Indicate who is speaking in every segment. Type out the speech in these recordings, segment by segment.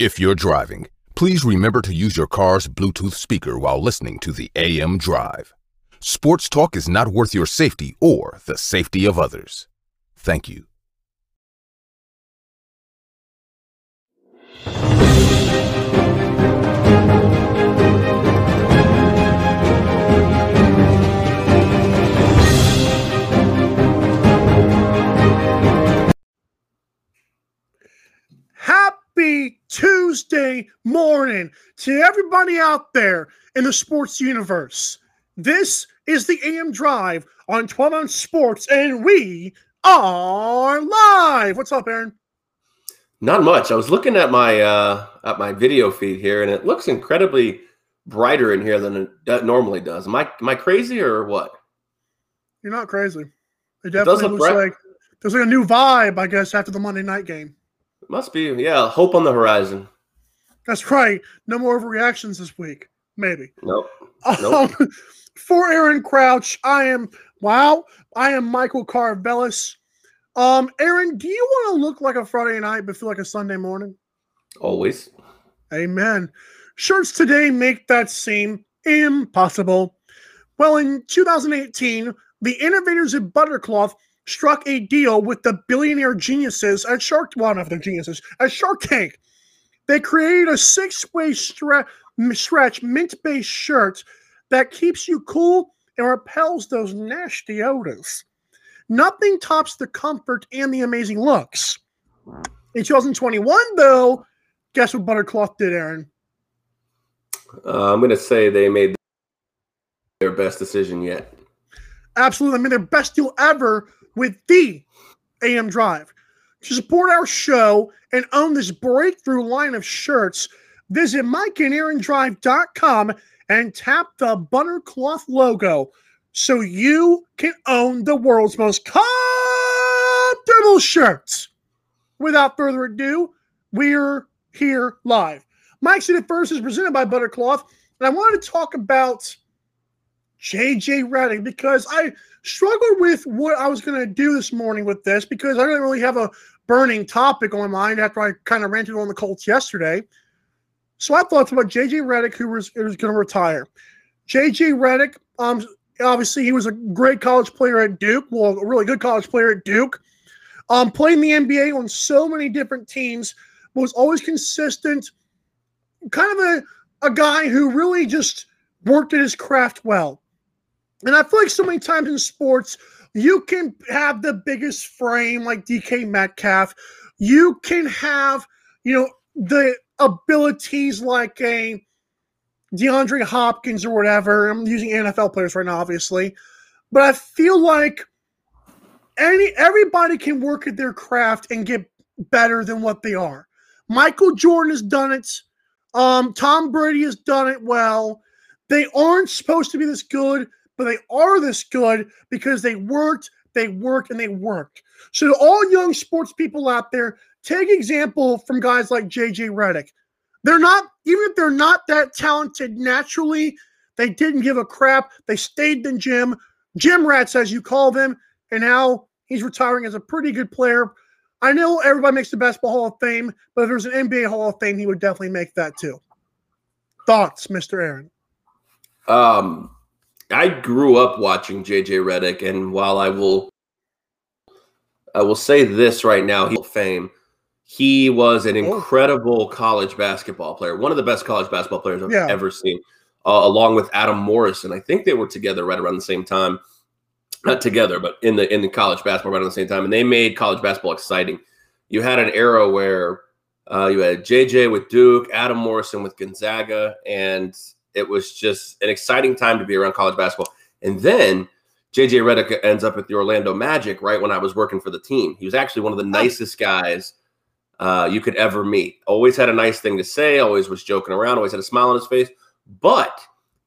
Speaker 1: If you're driving, please remember to use your car's Bluetooth speaker while listening to the AM Drive. Sports talk is not worth your safety or the safety of others. Thank you.
Speaker 2: Happy Tuesday morning to everybody out there in the sports universe. This is the AM Drive on 12 Ounce Sports, and we are live. What's up, Aaron?
Speaker 3: Not much. I was looking at my uh, at my video feed here, and it looks incredibly brighter in here than it normally does. Am I am I crazy or what?
Speaker 2: You're not crazy. It definitely look looks bright. like there's like a new vibe, I guess, after the Monday night game.
Speaker 3: Must be, yeah. Hope on the horizon.
Speaker 2: That's right. No more overreactions this week. Maybe.
Speaker 3: Nope. nope.
Speaker 2: Um, for Aaron Crouch, I am wow. I am Michael Carvelis. Um, Aaron, do you want to look like a Friday night but feel like a Sunday morning?
Speaker 3: Always.
Speaker 2: Amen. Shirts today make that seem impossible. Well, in 2018, the innovators at Buttercloth struck a deal with the billionaire geniuses at Shark. Well, not the geniuses at Shark Tank. They created a six-way stre- stretch mint-based shirt that keeps you cool and repels those nasty odors. Nothing tops the comfort and the amazing looks. In 2021, though, guess what Buttercloth did, Aaron?
Speaker 3: Uh, I'm going to say they made their best decision yet.
Speaker 2: Absolutely. I mean, their best deal ever with the AM Drive. To support our show and own this breakthrough line of shirts, visit MikeandAaronDrive.com and tap the Buttercloth logo so you can own the world's most comfortable shirts. Without further ado, we're here live. Mike City First is presented by Buttercloth, and I wanted to talk about JJ Redick because I struggled with what I was going to do this morning with this because I didn't really have a burning topic on my mind after I kind of ranted on the Colts yesterday. So I thought about JJ Redick, who was, was going to retire. JJ Redick, um, obviously he was a great college player at Duke, well, a really good college player at Duke. Um, played in the NBA on so many different teams, was always consistent, kind of a, a guy who really just worked at his craft well. And I feel like so many times in sports, you can have the biggest frame like DK Metcalf. You can have, you know, the abilities like a DeAndre Hopkins or whatever. I'm using NFL players right now, obviously. But I feel like any everybody can work at their craft and get better than what they are. Michael Jordan has done it. Um, Tom Brady has done it well. They aren't supposed to be this good but they are this good because they worked, they worked, and they worked. So, to all young sports people out there, take example from guys like JJ Redick. They're not, even if they're not that talented naturally, they didn't give a crap. They stayed in gym, gym rats, as you call them, and now he's retiring as a pretty good player. I know everybody makes the Basketball Hall of Fame, but if there's an NBA Hall of Fame, he would definitely make that too. Thoughts, Mr. Aaron?
Speaker 3: Um, I grew up watching JJ Redick, and while I will, I will say this right now, he fame. He was an oh. incredible college basketball player, one of the best college basketball players I've yeah. ever seen, uh, along with Adam Morrison. I think they were together right around the same time, not together, but in the in the college basketball right around the same time, and they made college basketball exciting. You had an era where uh, you had JJ with Duke, Adam Morrison with Gonzaga, and it was just an exciting time to be around college basketball. And then JJ Redick ends up at the Orlando Magic right when I was working for the team. He was actually one of the nicest guys uh, you could ever meet. Always had a nice thing to say. Always was joking around. Always had a smile on his face. But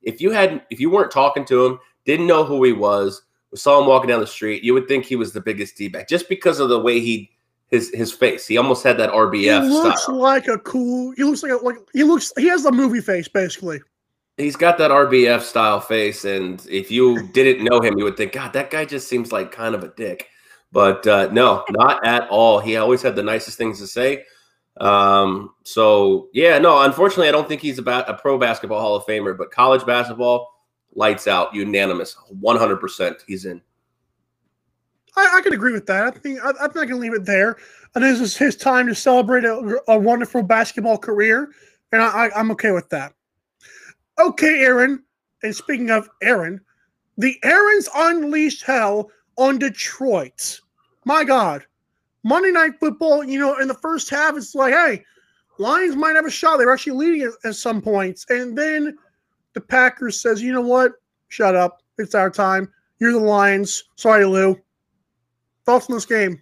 Speaker 3: if you had, if you weren't talking to him, didn't know who he was, saw him walking down the street, you would think he was the biggest d bag just because of the way he his his face. He almost had that RBF.
Speaker 2: He looks
Speaker 3: style.
Speaker 2: like a cool. He looks like a, like he looks. He has the movie face basically
Speaker 3: he's got that RBF style face, and if you didn't know him, you would think, God, that guy just seems like kind of a dick. But uh, no, not at all. He always had the nicest things to say. Um, so yeah, no, unfortunately, I don't think he's about a pro basketball Hall of Famer, but college basketball lights out, unanimous, one hundred percent. He's in.
Speaker 2: I, I can agree with that. I think I, I think I can leave it there. And this is his time to celebrate a, a wonderful basketball career, and I, I, I'm okay with that. Okay, Aaron. And speaking of Aaron, the Aaron's unleashed hell on Detroit. My God. Monday Night Football, you know, in the first half, it's like, hey, Lions might have a shot. They're actually leading at, at some points. And then the Packers says, you know what? Shut up. It's our time. You're the Lions. Sorry, Lou. Thoughts on this game?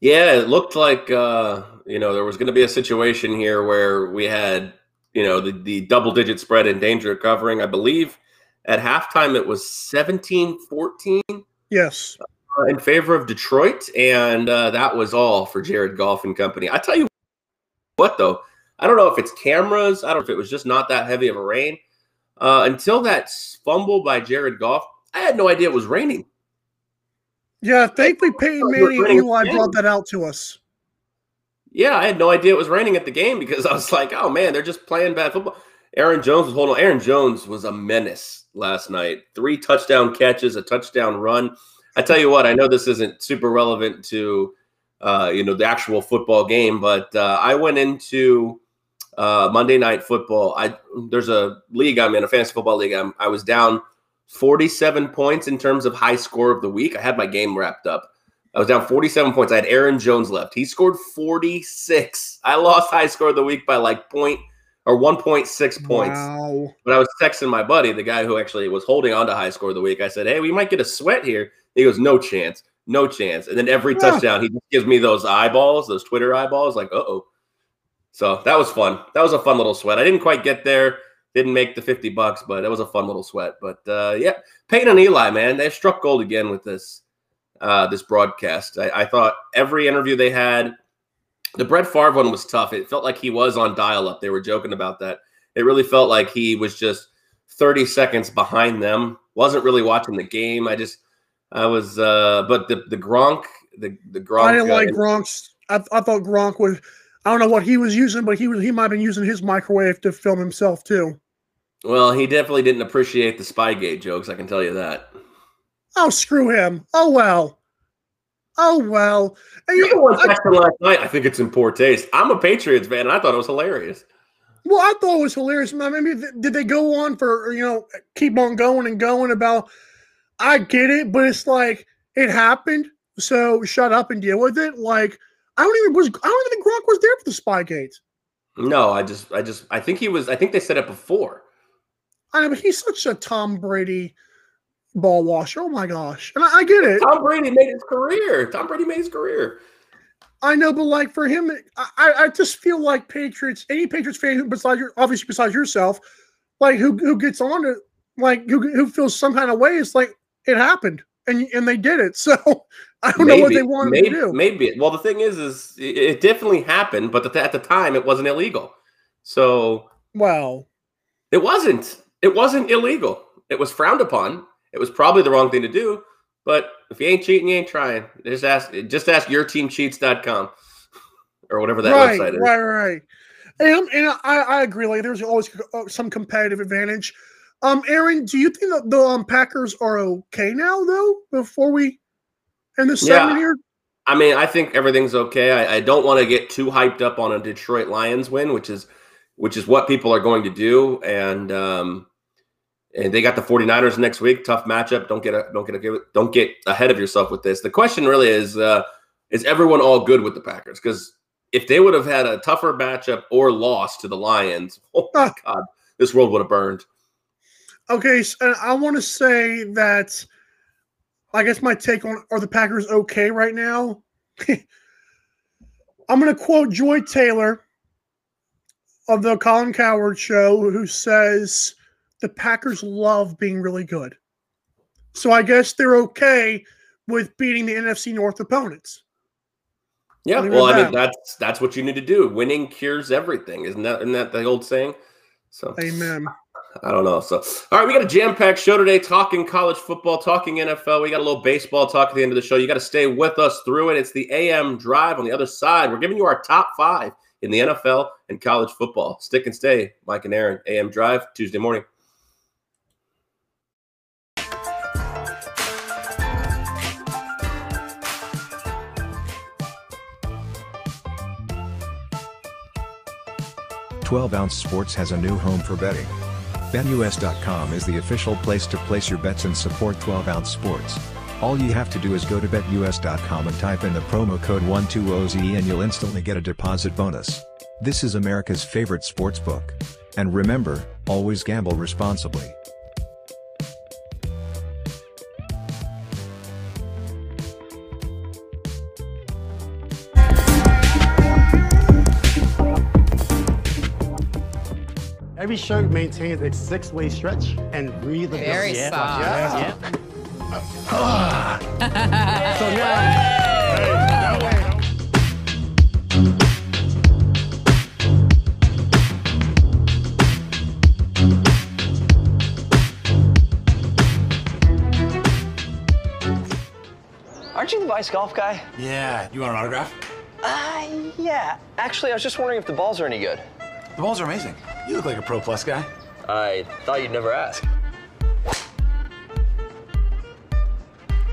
Speaker 3: Yeah, it looked like uh, you know there was going to be a situation here where we had you know the, the double digit spread in danger of covering. I believe at halftime it was 17-14
Speaker 2: Yes.
Speaker 3: uh, in favor of Detroit, and uh, that was all for Jared Goff and company. I tell you what, though, I don't know if it's cameras. I don't know if it was just not that heavy of a rain. Uh, until that fumble by Jared Goff, I had no idea it was raining.
Speaker 2: Yeah, thankfully Peyton Manning and Eli brought that out to us.
Speaker 3: Yeah, I had no idea it was raining at the game because I was like, oh man, they're just playing bad football. Aaron Jones was holding on. Aaron Jones was a menace last night. Three touchdown catches, a touchdown run. I tell you what, I know this isn't super relevant to uh, you know the actual football game, but uh, I went into uh, Monday Night Football. I there's a league I'm in, a fantasy football league. I'm, I was down 47 points in terms of high score of the week. I had my game wrapped up. I was down 47 points. I had Aaron Jones left. He scored 46. I lost high score of the week by like point or 1.6 points.
Speaker 2: Wow.
Speaker 3: But I was texting my buddy, the guy who actually was holding on to high score of the week. I said, Hey, we might get a sweat here. He goes, No chance. No chance. And then every
Speaker 2: Yeah.
Speaker 3: touchdown, he just gives me those eyeballs, those Twitter eyeballs, like, uh oh. So that was fun. That was a fun little sweat. I didn't quite get there, didn't make the 50 bucks, but it was a fun little sweat. But uh, yeah, Peyton and Eli, man, they've struck gold again with this uh, this broadcast. I, I thought every interview they had, the Brett Favre one was tough. It felt like he was on dial up. They were joking about that. It really felt like he was just 30 seconds behind them. Wasn't really watching the game. I just, I was, uh, but the the Gronk, the the Gronk.
Speaker 2: I didn't
Speaker 3: uh,
Speaker 2: like Gronk's. I, I thought Gronk was. I don't know what he was using, but he was. He might have been using his microwave to film himself too.
Speaker 3: Well, he definitely didn't appreciate the Spygate jokes. I can tell you that.
Speaker 2: Oh, screw him. Oh well. Oh well. And you-
Speaker 3: one
Speaker 2: I-
Speaker 3: last night. I think it's in poor taste. I'm a Patriots fan, and I thought it was hilarious.
Speaker 2: Well, I thought it was hilarious. I mean, did they go on for you know keep on going and going about? I get it, but it's like it happened, so shut up and deal with it. Like I don't even was I don't even think Gronk was there for the Spygate.
Speaker 3: No, I just, I just, I think he was. I think they said it before.
Speaker 2: I know, but he's such a Tom Brady ball washer. Oh my gosh, and I, I get it.
Speaker 3: Tom Brady made his career. Tom Brady made his career.
Speaker 2: I know, but like for him, I, I just feel like Patriots, any Patriots fan who besides your obviously besides yourself, like who who gets on to like who who feels some kind of way, it's like it happened and and they did it. So I don't know what they wanted
Speaker 3: maybe,
Speaker 2: to do.
Speaker 3: Maybe. Well, the thing is, is it, it definitely happened, but at the- at the time, it wasn't illegal. So
Speaker 2: Well,
Speaker 3: it wasn't. It wasn't illegal. It was frowned upon. It was probably the wrong thing to do. But if you ain't cheating, you ain't trying. Just ask. Just ask yourteamcheats.com or whatever that
Speaker 2: right,
Speaker 3: website is.
Speaker 2: right, right. And, and I, I agree. Like, there's always uh, some competitive advantage. Um, Aaron, do you think that the um, Packers are okay now, though? Before we end this
Speaker 3: Yeah.
Speaker 2: segment here,
Speaker 3: I mean, I think everything's okay. I, I don't want to get too hyped up on a Detroit Lions win, which is which is what people are going to do. And um, and they got the 49ers next week. Tough matchup. Don't get a, don't get a, don't get ahead of yourself with this. The question really is uh, is everyone all good with the Packers? Because if they would have had a tougher matchup or lost to the Lions, oh my god, this world would have burned.
Speaker 2: Okay, s- and I want to say that I guess my take on are the Packers okay right now? I'm going to quote Joy Taylor of the Colin Cowherd show who says the Packers love being really good. So I guess they're okay with beating the NFC North opponents.
Speaker 3: Yeah, well, I mean that's that's what you need to do. Winning cures everything, isn't that isn't that the old saying? So
Speaker 2: Amen.
Speaker 3: I don't know. So, all right, we got a jam packed show today talking college football, talking NFL. We got a little baseball talk at the end of the show. You got to stay with us through it. It's the AM drive on the other side. We're giving you our top five in the NFL and college football. Stick and stay. Mike and Aaron, AM drive, Tuesday morning.
Speaker 4: Twelve Ounce Sports has a new home for betting. BetUS.com is the official place to place your bets and support 12 Ounce Sports. All you have to do is go to BetUS.com and type in the promo code 120Z and you'll instantly get a deposit bonus. This is America's favorite sports book. And remember, always gamble responsibly.
Speaker 5: Every shirt maintains a six-way stretch and breathability.
Speaker 6: Very
Speaker 5: Yeah.
Speaker 6: soft.
Speaker 5: Yeah. so now,
Speaker 7: Aren't you the Vice Golf guy?
Speaker 8: Yeah, you want an autograph?
Speaker 7: Uh, yeah. Actually, I was just wondering if the balls are any good.
Speaker 8: The balls are amazing. You look like a Pro Plus guy.
Speaker 7: I thought you'd never ask.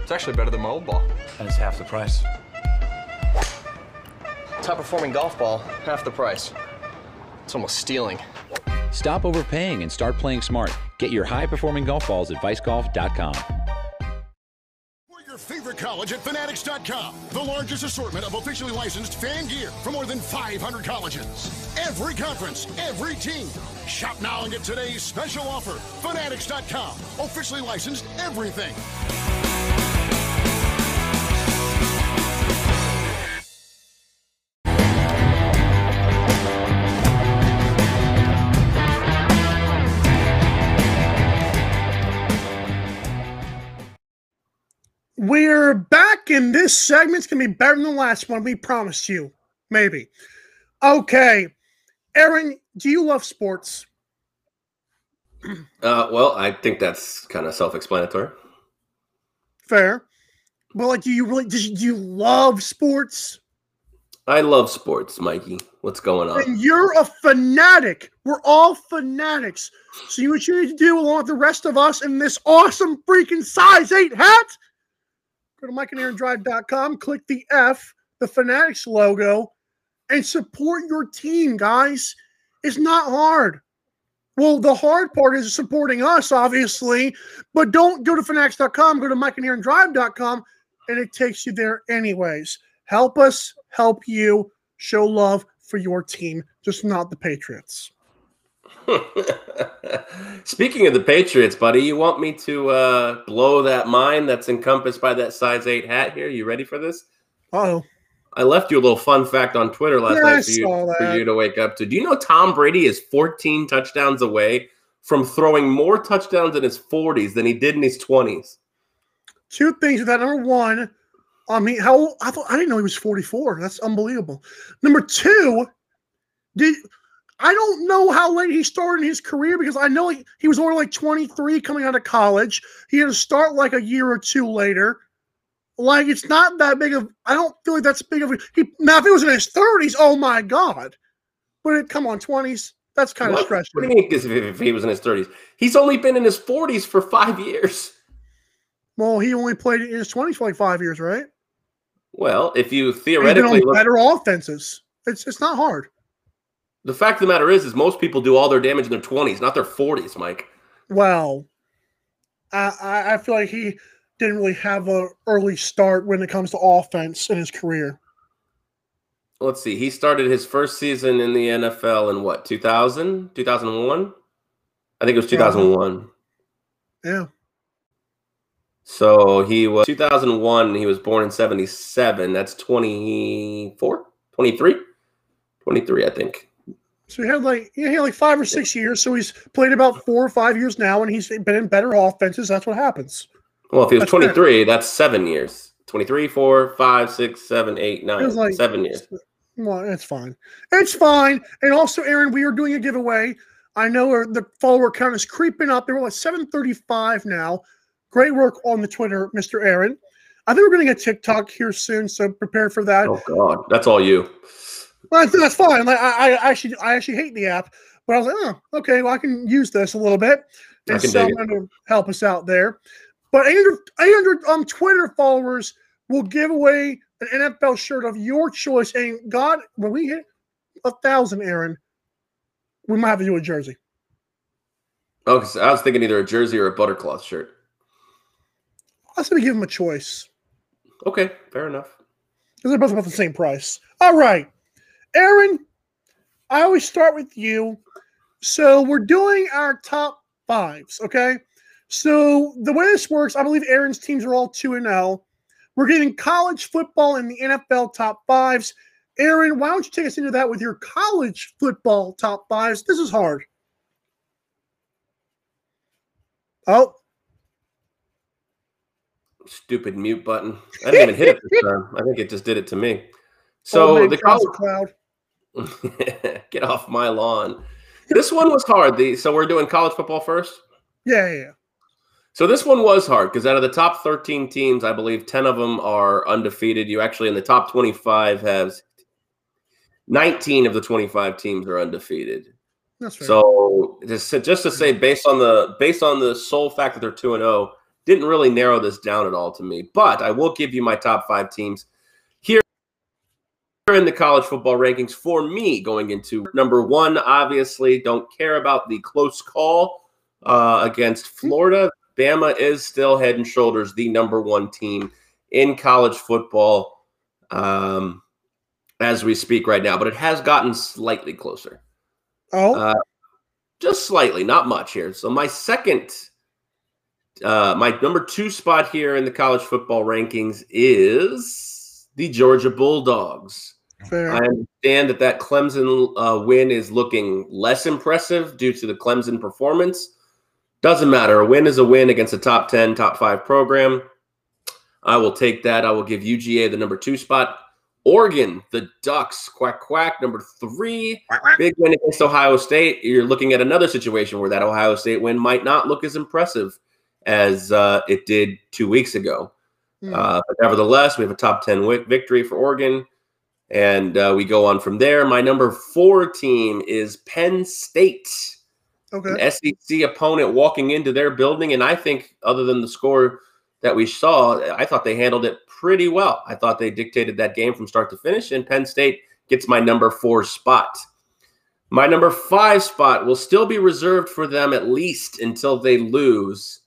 Speaker 7: It's actually better than my old ball.
Speaker 8: And it's half the price.
Speaker 7: Top performing golf ball, half the price. It's almost stealing.
Speaker 9: Stop overpaying and start playing smart. Get your high performing golf balls at vicegolf.com.
Speaker 10: College at Fanatics.com. The largest assortment of officially licensed fan gear for more than 500 colleges. Every conference, every team. Shop now and get today's special offer. Fanatics.com. Officially licensed everything.
Speaker 2: We're back, and this segment's gonna be better than the last one. We promised you, maybe. Okay, Aaron, do you love sports?
Speaker 3: Uh, well, I think that's kind of self explanatory.
Speaker 2: Fair, but like, do you really? Do you, do you love sports?
Speaker 3: I love sports, Mikey. What's going on?
Speaker 2: And you're a fanatic. We're all fanatics. So you what you need to do, along with the rest of us, in this awesome freaking size eight hat. Go to MikeandAaronDrive.com, click the F, the Fanatics logo, and support your team, guys. It's not hard. Well, the hard part is supporting us, obviously, but don't go to Fanatics.com, go to MikeandAaronDrive.com, and it takes you there anyways. Help us help you show love for your team, just not the Patriots.
Speaker 3: Speaking of the Patriots, buddy, you want me to uh, blow that mind that's encompassed by that size eight hat here? You ready for this?
Speaker 2: Oh,
Speaker 3: I left you a little fun fact on Twitter last
Speaker 2: Yeah,
Speaker 3: night for you, for you to wake up to. Do you know Tom Brady is 14 touchdowns away from throwing more touchdowns in his 40s than he did in his 20s?
Speaker 2: two things with that. Number one, I mean, how I thought I didn't know he was 44. That's unbelievable. Number two, did I don't know how late he started in his career because I know he, he was only like 23 coming out of college. He had to start like a year or two later. Like it's not that big of. I don't feel like that's big of. A, he now if he was in his 30s, oh my god. But it, come on, 20s. That's kind of stretching.
Speaker 3: What do you mean if, if he was in his 30s? He's only been in his 40s for five years.
Speaker 2: Well, he only played in his 20s for like five years, right?
Speaker 3: Well, if you theoretically look,
Speaker 2: better offenses. It's it's not hard.
Speaker 3: The fact of the matter is, is most people do all their damage in their 20s, not their 40s, Mike.
Speaker 2: Well, I, I feel like he didn't really have a early start when it comes to offense in his career.
Speaker 3: Let's see. He started his first season in the NFL in what, 2000, 2001? I think it was 2001.
Speaker 2: Yeah.
Speaker 3: So he was 2001. He was born in 77. That's 24, 23, 23, I think.
Speaker 2: So he had like he had like five or six years. So he's played about four or five years now, and he's been in better offenses. That's what happens.
Speaker 3: Well, if he was
Speaker 2: That's fair.
Speaker 3: 23, that's seven years. 23, 4, 5, 6, 7, 8,
Speaker 2: It
Speaker 3: 9,
Speaker 2: was like
Speaker 3: seven years.
Speaker 2: Well, it's fine. It's fine. And also, Aaron, we are doing a giveaway. I know the follower count is creeping up. They're like 735 now. Great work on the Twitter, Mr. Aaron. I think we're going to get TikTok here soon, so prepare for that.
Speaker 3: Oh God, that's all you.
Speaker 2: Well, that's fine. Like I, I actually, I actually hate the app, but I was like, oh, okay, well, I can use this a little bit, and
Speaker 3: can
Speaker 2: so
Speaker 3: dig
Speaker 2: I'm going to help us out there. But 800, 800 um Twitter followers will give away an NFL shirt of your choice. And God, when we hit a thousand, Aaron, we might have to do a jersey.
Speaker 3: Oh, 'cause I was thinking either a jersey or a buttercloth shirt.
Speaker 2: I was going to give them a choice
Speaker 3: Okay, fair enough.
Speaker 2: because they're both about the same price. All right, Aaron, I always start with you. So we're doing our top fives, okay? So the way this works, I believe Aaron's teams are all 2 and 0. We're getting college football and the NFL top fives. Aaron, why don't you take us into that with your college football top fives? This is hard. Oh,
Speaker 3: Stupid mute button. I didn't even hit it this time. I think it just did it to me. Oh, so
Speaker 2: old man
Speaker 3: the college
Speaker 2: Cloud.
Speaker 3: get off my lawn. This one was hard. The so we're doing college football first.
Speaker 2: Yeah, yeah, yeah.
Speaker 3: So this one was hard because out of the top 13 teams, I believe 10 of them are undefeated. You actually in the top 25 have 19 of the 25 teams are undefeated.
Speaker 2: That's fair.
Speaker 3: So just just to say, based on the based on the sole fact that they're two and zero, didn't really narrow this down at all to me. But I will give you my top five teams in the college football rankings for me going into number one. Obviously, don't care about the close call uh, against Florida. Bama is still head and shoulders the number one team in college football um, as we speak right now, but it has gotten slightly closer.
Speaker 2: oh,
Speaker 3: Uh, just slightly, not much here. So my second, uh, my number two spot here in the college football rankings is the Georgia Bulldogs.
Speaker 2: Fair.
Speaker 3: I understand that that Clemson uh, win is looking less impressive due to the Clemson performance. Doesn't matter. A win is a win against a top 10, top five program. I will take that. I will give UGA the number two spot. Oregon, the Ducks, quack, quack, number three. Big win against Ohio State. You're looking at another situation where that Ohio State win might not look as impressive as uh, it did two weeks ago.
Speaker 2: Hmm.
Speaker 3: Uh, but nevertheless, we have a top 10 wi- victory for Oregon. And uh, we go on from there. My number four team is Penn State,
Speaker 2: okay.
Speaker 3: an SEC opponent walking into their building. And I think, other than the score that we saw, I thought they handled it pretty well. I thought they dictated that game from start to finish. And Penn State gets my number four spot. My number five spot will still be reserved for them at least until they lose.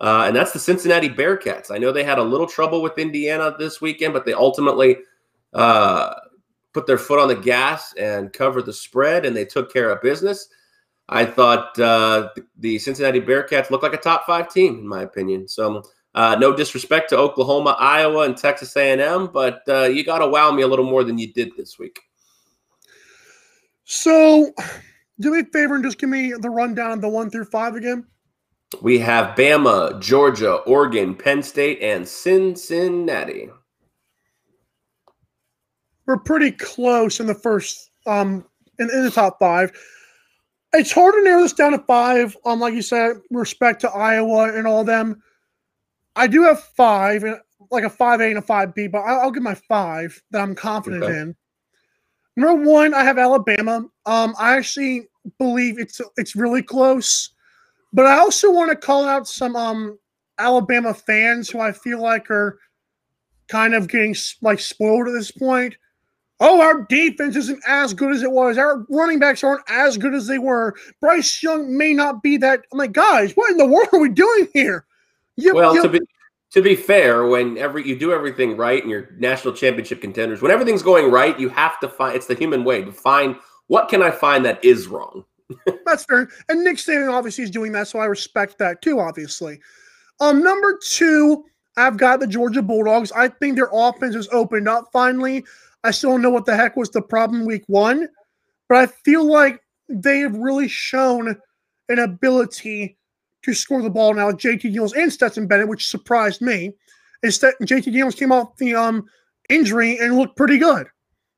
Speaker 3: Uh, and that's the Cincinnati Bearcats. I know they had a little trouble with Indiana this weekend, but they ultimately uh, put their foot on the gas and covered the spread, and they took care of business. I thought uh, the Cincinnati Bearcats looked like a top five team, in my opinion. So, uh, no disrespect to Oklahoma, Iowa, and Texas A&M, but uh, you got to wow me a little more than you did this week.
Speaker 2: So, do me a favor and just give me the rundown of the one through five again.
Speaker 3: We have Bama, Georgia, Oregon, Penn State, and Cincinnati.
Speaker 2: We're pretty close in the first, um, in, in the top five. It's hard to narrow this down to five. Um, like you said, respect to Iowa and all them. I do have five, and like a five A and a five B, but I'll, I'll give my five that I'm confident
Speaker 3: Okay.
Speaker 2: in. Number one, I have Alabama. Um, I actually believe it's it's really close, but I also want to call out some um Alabama fans who I feel like are kind of getting like spoiled at this point. Oh, our defense isn't as good as it was. Our running backs aren't as good as they were. Bryce Young may not be that. I'm like, guys, what in the world are we doing here? You,
Speaker 3: Well,
Speaker 2: you-
Speaker 3: to be to be fair, when every you do everything right and you're national championship contenders, when everything's going right, you have to find it's the human way to find what can I find that is wrong.
Speaker 2: That's fair. And Nick Saban obviously is doing that, so I respect that too, obviously. Um, number two, I've got the Georgia Bulldogs. I think their offense has opened up finally. I still don't know what the heck was the problem week one, but I feel like they have really shown an ability to score the ball now. JT Daniels and Stetson Bennett, which surprised me. Is that JT Daniels came off the um injury and looked pretty good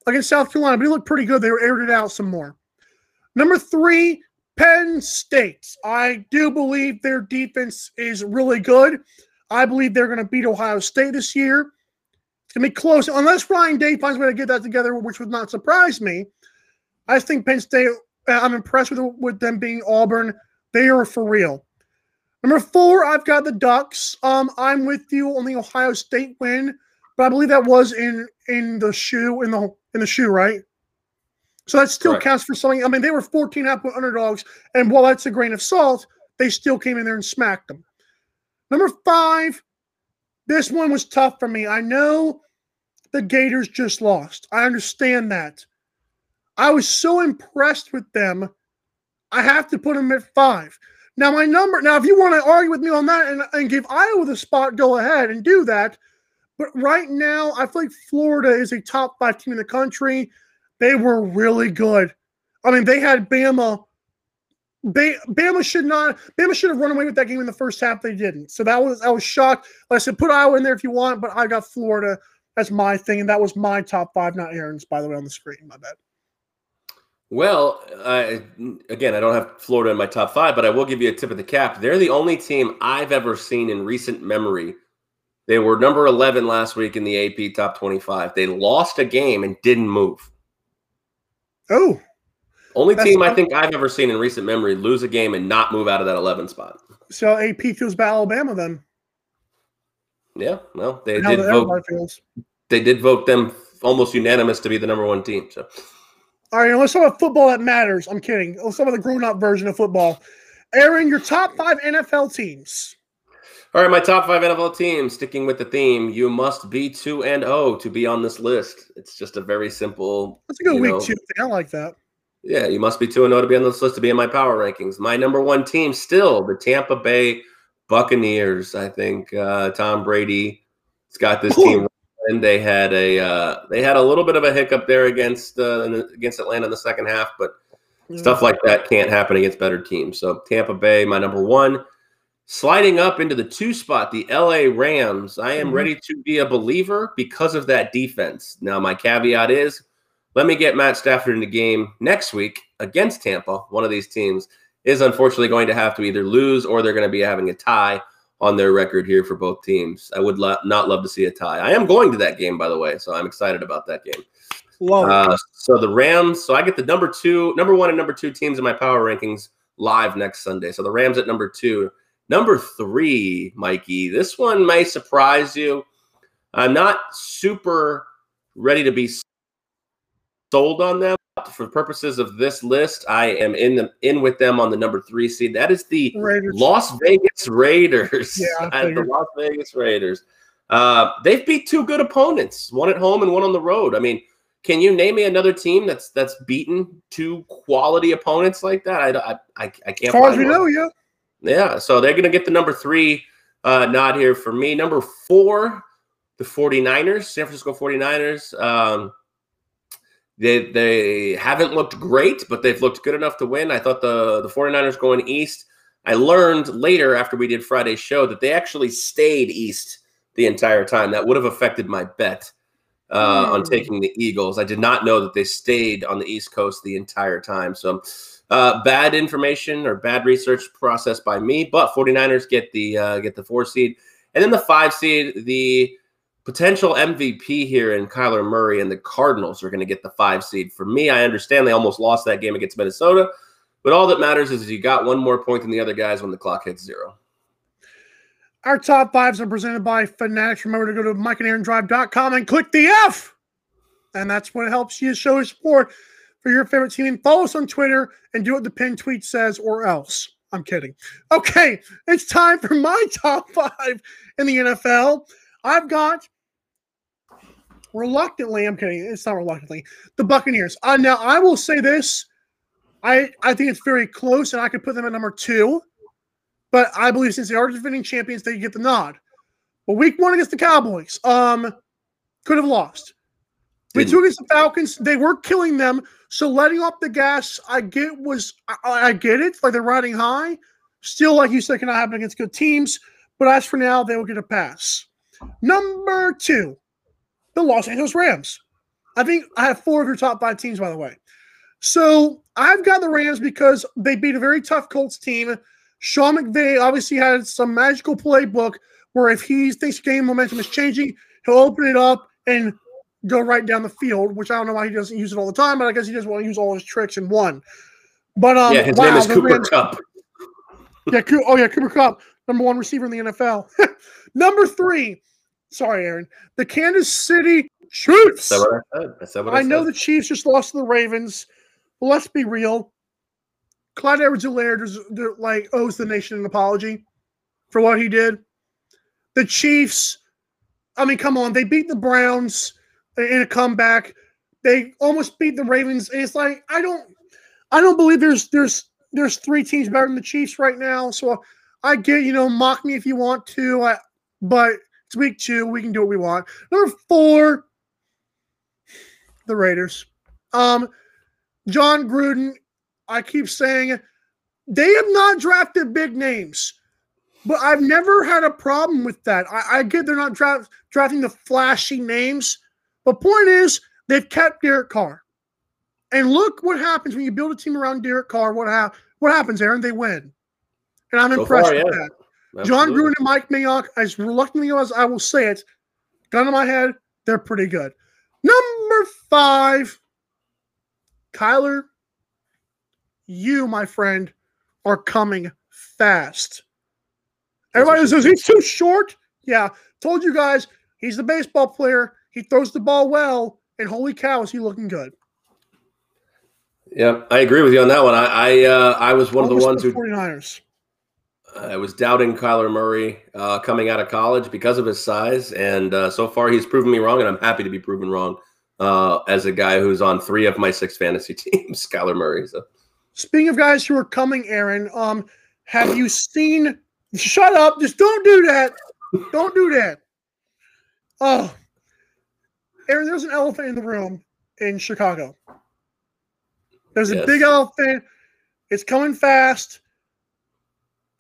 Speaker 2: against South Carolina, but he looked pretty good. They were aired it out some more. Number three, Penn State. I do believe their defense is really good. I believe they're going to beat Ohio State this year. To be close, unless Ryan Day finds a way to get that together, which would not surprise me. I think Penn State. uh, I'm impressed with with them being Auburn. They are for real. Number four, I've got the Ducks. Um, I'm with you on the Ohio State win, but I believe that was in in the shoe in the in the shoe, right? So that still
Speaker 3: Correct.
Speaker 2: counts for something. I mean, they were 14 half point underdogs, and while that's a grain of salt, they still came in there and smacked them. Number five, this one was tough for me. I know the Gators just lost. I understand that. I was so impressed with them. I have to put them at five. Now, my number, now, if you want to argue with me on that and, and give Iowa the spot, go ahead and do that. But right now, I feel like Florida is a top five team in the country. They were really good. I mean, they had Bama. Ba- Bama should not. Bama should have run away with that game in the first half. They didn't. So that was I was shocked. Like I said, put Iowa in there if you want, but I got Florida. That's my thing, and that was my top five, not Aaron's. By the way, on the screen, my bad.
Speaker 3: Well, I, again, I don't have Florida in my top five, but I will give you a tip of the cap. They're the only team I've ever seen in recent memory. They were number 11 last week in the AP top 25. They lost a game and didn't move.
Speaker 2: Oh,
Speaker 3: Only team I think I've ever seen in recent memory lose a game and not move out of that 11 spot.
Speaker 2: so AP feels about Alabama then.
Speaker 3: Yeah, well, they did vote. They did vote them almost unanimous to be the number one team. So
Speaker 2: All right, let's talk about football that matters. I'm kidding. Let's talk about the grown-up version of football. Aaron, your top five NFL teams.
Speaker 3: All right, my top five NFL teams. Sticking with the theme, you must be two and zero to be on this list. It's just a very simple.
Speaker 2: That's a good week
Speaker 3: know,
Speaker 2: two. thing. I like that.
Speaker 3: Yeah, you must be two and zero to be on this list to be in my power rankings. My number one team still the Tampa Bay Buccaneers. I think uh, Tom Brady has got this team. And they had a uh, they had a little bit of a hiccup there against uh, against Atlanta in the second half, but stuff like that can't happen against better teams. So Tampa Bay, my number one. Sliding up into the two spot, the LA Rams. I am
Speaker 2: Mhm.
Speaker 3: ready to be a believer because of that defense. Now, my caveat is let me get Matt Stafford in the game next week against Tampa. One of these teams is unfortunately going to have to either lose or they're going to be having a tie on their record here for both teams. I would lo- not love to see a tie. I am going to that game, by the way, so I'm excited about that game.
Speaker 2: Love.
Speaker 3: Uh, so the Rams. So I get the number two, number one, and number two teams in my power rankings live next Sunday. So the Rams at number two. Number three, Mikey. This one may surprise you. I'm not super ready to be sold on them. For purposes of this list, I am in the in with them on the number three seed. That is the
Speaker 2: Raiders.
Speaker 3: Las Vegas Raiders.
Speaker 2: Yeah,
Speaker 3: the. Las Vegas Raiders. Uh, they've beat two good opponents, one at home and one on the road. I mean, can you name me another team that's that's beaten two quality opponents like that? I I, I, I can't.
Speaker 2: As far as we
Speaker 3: one.
Speaker 2: know, yeah.
Speaker 3: Yeah, so they're going to get the number three uh, nod here for me. Number four, the 49ers, San Francisco 49ers. Um, they, they haven't looked great, but they've looked good enough to win. I thought the, the 49ers going east. I learned later after we did Friday's show that they actually stayed east the entire time. That would have affected my bet uh, on
Speaker 2: Hmm.
Speaker 3: taking the Eagles. I did not know that they stayed on the East Coast the entire time. So uh, bad information or bad research process by me, but 49ers get the uh, get the four seed. And then the five seed, the potential MVP here in Kyler Murray and the Cardinals are going to get the five seed. For me, I understand they almost lost that game against Minnesota, but all that matters is you got one more point than the other guys when the clock hits zero.
Speaker 2: Our top fives are presented by Fanatics. Remember to go to mikeandaarondrive.com and click the F. And that's what helps you show your support for your favorite team. And follow us on Twitter and do what the pin tweet says or else. I'm kidding. Okay, it's time for my top five in the NFL. I've got reluctantly, I'm kidding. It's not reluctantly. The Buccaneers. Uh, now, I will say this. I, I think it's very close, and I could put them at number two. But I believe since they are defending champions, they get the nod. But week one against the Cowboys, um, could have lost. Week two against the Falcons, they were killing them. So letting off the gas, I get was I, I get it. Like they're riding high. Still, like you said, cannot happen against good teams. But as for now, they will get a pass. Number two, the Los Angeles Rams. I think I have four of your top five teams, by the way. So I've got the Rams because they beat a very tough Colts team. Sean McVay obviously had some magical playbook where if he thinks game momentum is changing, he'll open it up and go right down the field, which I don't know why he doesn't use it all the time, but I guess he doesn't want to use all his tricks in one. But um,
Speaker 3: yeah, his
Speaker 2: wow,
Speaker 3: name is Cooper
Speaker 2: Rams-
Speaker 3: Kupp.
Speaker 2: yeah, oh yeah, Cooper Kupp, number one receiver in the NFL. number three, sorry, Aaron, the Kansas City Chiefs.
Speaker 3: Is that what I? I I,
Speaker 2: I know the Chiefs just lost to the Ravens. But let's be real. Clyde Edwards-Helaire like owes the nation an apology for what he did. The Chiefs, I mean, come on, they beat the Browns in a comeback. They almost beat the Ravens. And it's like I don't, I don't believe there's there's there's three teams better than the Chiefs right now. So I get you know mock me if you want to, I, but it's week two. We can do what we want. Number four, the Raiders. Um, Jon Gruden, I keep saying they have not drafted big names, but I've never had a problem with that. I, I get they're not draft, drafting the flashy names, but point is they've kept Derek Carr. And look what happens when you build a team around Derek Carr. What, hap- what happens, Aaron? They win. And I'm
Speaker 3: So
Speaker 2: impressed
Speaker 3: far,
Speaker 2: with
Speaker 3: yeah.
Speaker 2: That. Jon
Speaker 3: Absolutely.
Speaker 2: Gruden and Mike Mayock, as reluctantly as I will say it, gun to my head, they're pretty good. Number five, Kyler, you, my friend, are coming fast. Everybody says he's too short. Yeah, told you guys, he's the baseball player. He throws the ball well, and holy cow, is he looking good.
Speaker 3: Yeah, I agree with you on that one. I I, uh, I was one of the ones who
Speaker 2: 49ers.
Speaker 3: I was doubting Kyler Murray uh, coming out of college because of his size, and uh, so far he's proven me wrong, and I'm happy to be proven wrong uh, as a guy who's on three of my six fantasy teams, Kyler Murray. So
Speaker 2: Speaking of guys who are coming, Aaron, um, have you seen? Shut up! Just don't do that. Don't do that. Oh, Aaron, there's an elephant in the room in Chicago. There's a
Speaker 3: Yes.
Speaker 2: big elephant. It's coming fast.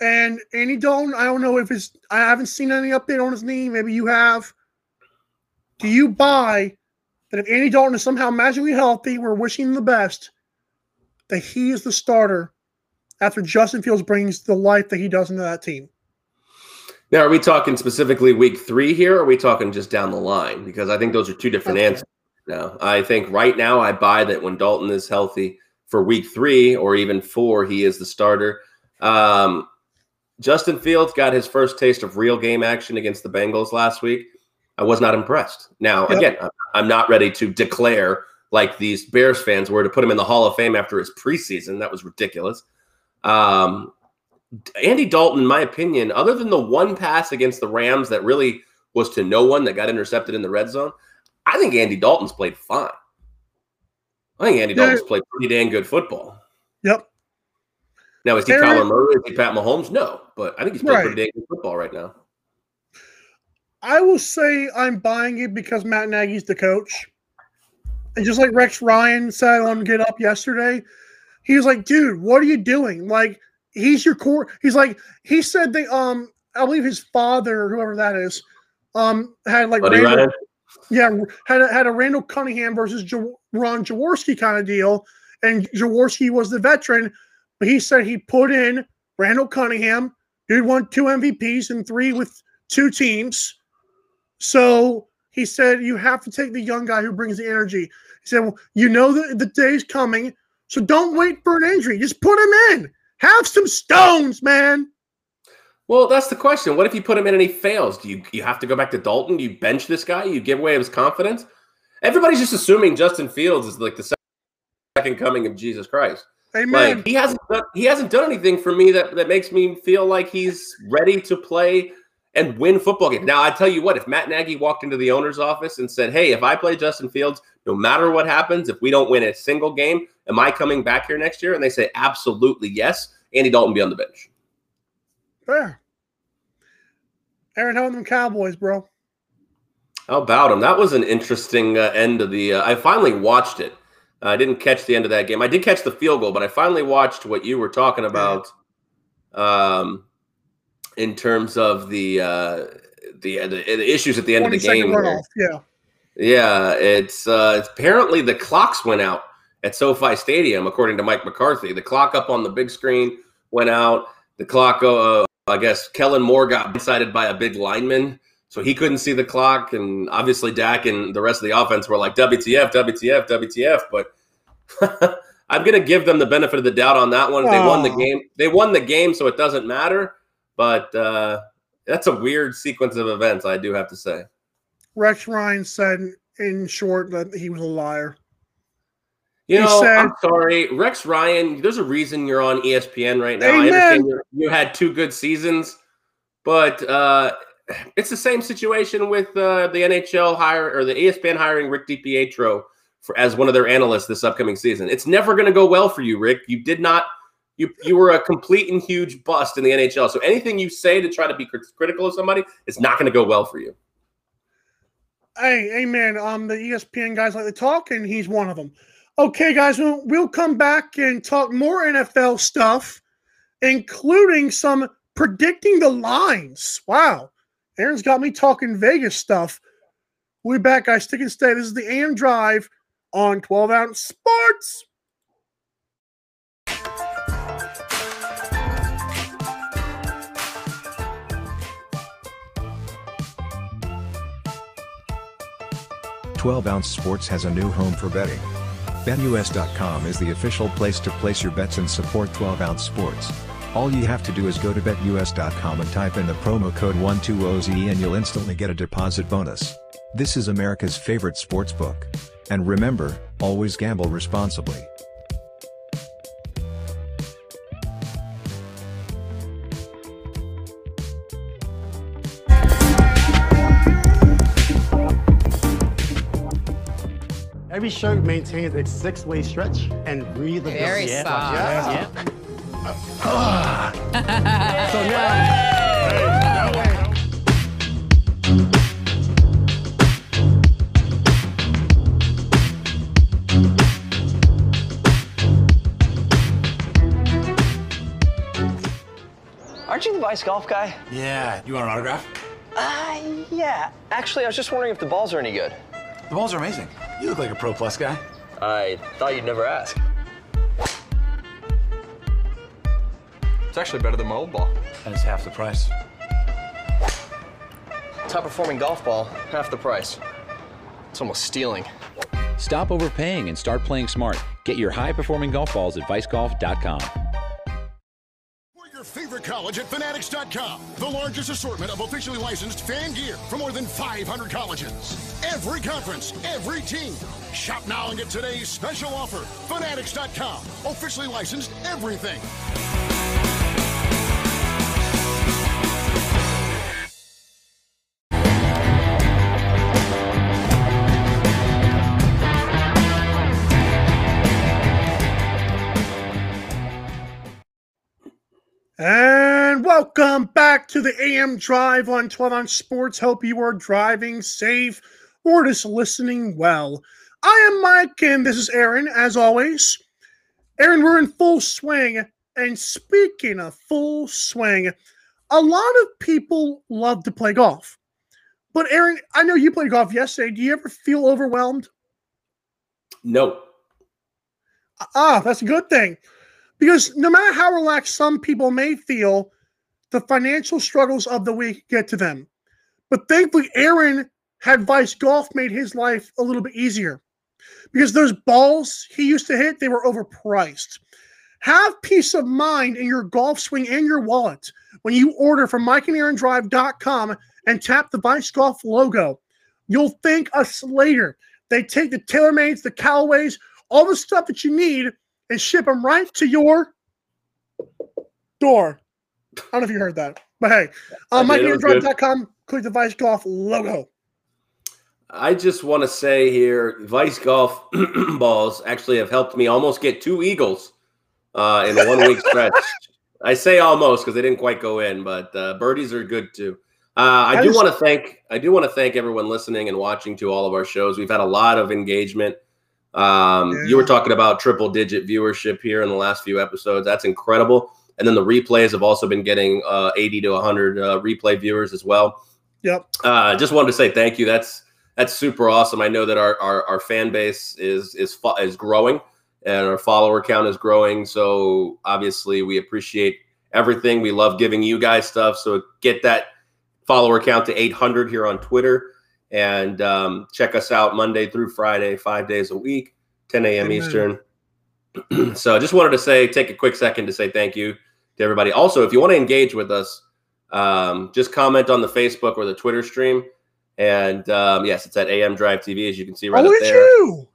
Speaker 2: And Andy Dalton, I don't know if it's. I haven't seen any update on his knee. Maybe you have. Do you buy that if Andy Dalton is somehow magically healthy, we're wishing the best, that he is the starter after Justin Fields brings the life that he does into that team?
Speaker 3: now, are we talking specifically week three here, or are we talking just down the line? Because I think those are two different
Speaker 2: Okay.
Speaker 3: answers. Now, I think right now I buy that when Dalton is healthy for week three or even four, he is the starter. Um, Justin Fields got his first taste of real game action against the Bengals last week. I was not impressed. Now,
Speaker 2: Yep.
Speaker 3: again, I'm not ready to declare like these Bears fans were to put him in the Hall of Fame after his preseason. That was ridiculous. Um, Andy Dalton, in my opinion, other than the one pass against the Rams that really was to no one that got intercepted in the red zone, I think Andy Dalton's played fine. I think Andy
Speaker 2: Yeah.
Speaker 3: Dalton's played pretty dang good football.
Speaker 2: Yep.
Speaker 3: Now, is he Kyler Murray? Is he Pat Mahomes? No, but I think he's played
Speaker 2: Right.
Speaker 3: pretty dang good football right now.
Speaker 2: I will say I'm buying it because Matt Nagy's the coach. And just like Rex Ryan said on Get Up yesterday, he was like, dude, what are you doing? Like, he's your core. He's like, he said they um, I believe his father, whoever that is, um, had like Randall- yeah, had a, had a Randall Cunningham versus Ja- Ron Jaworski kind of deal, and Jaworski was the veteran, but he said he put in Randall Cunningham, dude won two MVPs and three with two teams, so he said you have to take the young guy who brings the energy. He said, well, you know the the day's coming, so don't wait for an injury, just put him in. Have some stones, man.
Speaker 3: Well, that's the question. What if you put him in and he fails? Do you you have to go back to Dalton? Do you bench this guy? You give away his confidence? Everybody's just assuming Justin Fields is like the second coming of Jesus Christ.
Speaker 2: Amen.
Speaker 3: Like he hasn't done, he hasn't done anything for me that that makes me feel like he's ready to play and win football games. Now, I tell you what, if Matt Nagy walked into the owner's office and said, "Hey, if I play Justin Fields, no matter what happens, if we don't win a single game, am I coming back here next year?" and they say, "Absolutely yes," Andy Dalton be on the bench.
Speaker 2: Fair. Aaron, how them Cowboys, bro?
Speaker 3: How about him? That was an interesting uh, end of the. Uh, I finally watched it. I didn't catch the end of that game. I did catch the field goal, but I finally watched what you were talking about. Um, in terms of the uh, the, the the issues at the end of the game.
Speaker 2: Yeah.
Speaker 3: Yeah, it's uh, apparently the clocks went out at SoFi Stadium, according to Mike McCarthy. The clock up on the big screen went out. The clock, uh, I guess, Kellen Moore got blindsided by a big lineman, so he couldn't see the clock. And obviously, Dak and the rest of the offense were like, WTF, WTF, WTF. But I'm going to give them the benefit of the doubt on that one. They won the game. They won the game, so it doesn't matter. But uh, that's a weird sequence of events, I do have to say.
Speaker 2: Rex Ryan said, in short, that he was a liar.
Speaker 3: You
Speaker 2: He
Speaker 3: know,
Speaker 2: said-
Speaker 3: I'm sorry, Rex Ryan. There's a reason you're on ESPN right now. I understand you had two good seasons, but uh, it's the same situation with uh, the NHL hire or the ESPN hiring Rick DiPietro for as one of their analysts this upcoming season. It's never going to go well for you, Rick. You did not. You you were a complete and huge bust in the NHL. So anything you say to try to be crit- critical of somebody, it's not going to go well for you.
Speaker 2: Hey, amen. Um, the ESPN guys like to talk, and he's one of them. Okay, guys, we'll, we'll come back and talk more NFL stuff, including some predicting the lines. Wow, Aaron's got me talking Vegas stuff. We'll be back, guys. Stick and stay. This is the AM Drive on 12 Ounce Sports.
Speaker 4: Twelve Ounce Sports has a new home for betting. BetUS.com is the official place to place your bets and support 12 Ounce Sports. All you have to do is go to BetUS.com and type in the promo code 12OZ and you'll instantly get a deposit bonus. This is America's favorite sports book. And remember, always gamble responsibly.
Speaker 5: Every shirt maintains its six-way stretch and breathability.
Speaker 6: Very
Speaker 5: yeah.
Speaker 6: soft.
Speaker 5: Yeah. yeah. So now,
Speaker 7: Aren't you the Vice Golf guy?
Speaker 8: Yeah, you want an autograph?
Speaker 7: Uh, yeah. Actually, I was just wondering if the balls are any good.
Speaker 8: The balls are amazing. You look like a Pro Plus guy.
Speaker 7: I thought you'd never ask. It's actually better than my old ball.
Speaker 8: And it's half the price.
Speaker 7: Top performing golf ball, half the price. It's almost stealing.
Speaker 9: Stop overpaying and start playing smart. Get your high performing golf balls at vicegolf.com.
Speaker 10: For your favorite college at Fanatics.com. The largest assortment of officially licensed fan gear from more than 500 colleges. Every conference, every team. Shop now and get today's special offer. Fanatics.com. Officially licensed everything.
Speaker 2: Welcome back to the AM Drive on 12 Ounce Sports. Hope you are driving safe or just listening well. I am Mike, and this is Aaron, as always. Aaron, we're in full swing. And speaking of full swing, a lot of people love to play golf. But Aaron, I know you played golf yesterday. Do you ever feel overwhelmed?
Speaker 3: No.
Speaker 2: Ah, that's a good thing. Because no matter how relaxed some people may feel, the financial struggles of the week get to them. But thankfully, Aaron had Vice Golf made his life a little bit easier. Because those balls he used to hit, they were overpriced. Have peace of mind in your golf swing and your wallet when you order from MikeandAaronDrive.com and tap the Vice Golf logo. You'll thank us later. They take the TaylorMades, the Callaways, all the stuff that you need and ship them right to your door. I don't know if you heard that, but hey, uh,
Speaker 3: I did, it was good.
Speaker 2: MikeandAaronDrive.com, click the Vice Golf logo.
Speaker 3: I just want to say here, Vice Golf balls actually have helped me almost get two Eagles uh, in a one week stretch. I say almost because they didn't quite go in, but uh, birdies are good too. Uh, I
Speaker 2: That
Speaker 3: do want to thank I do want to thank everyone listening and watching to all of our shows. We've had a lot of engagement. Um, You were talking about triple digit viewership here in the last few episodes. That's incredible. And then the replays have also been getting uh, 80 to 100 uh, replay viewers as well.
Speaker 2: Yep.
Speaker 3: Uh, just wanted to say thank you. That's that's super awesome. I know that our our, our fan base is is fu- is growing, and our follower count is growing. So obviously, we appreciate everything. We love giving you guys stuff. So get that follower count to 800 here on Twitter, and um, check us out Monday through Friday, five days a week, 10 a.m.
Speaker 2: Amen.
Speaker 3: Eastern. so I just wanted to say, take a quick second to say thank you to everybody. Also, if you want to engage with us, um, just comment on the Facebook or the Twitter stream. And um, yes, it's at AM Drive TV, as you can see right there.
Speaker 2: oh,
Speaker 3: up there.
Speaker 2: you.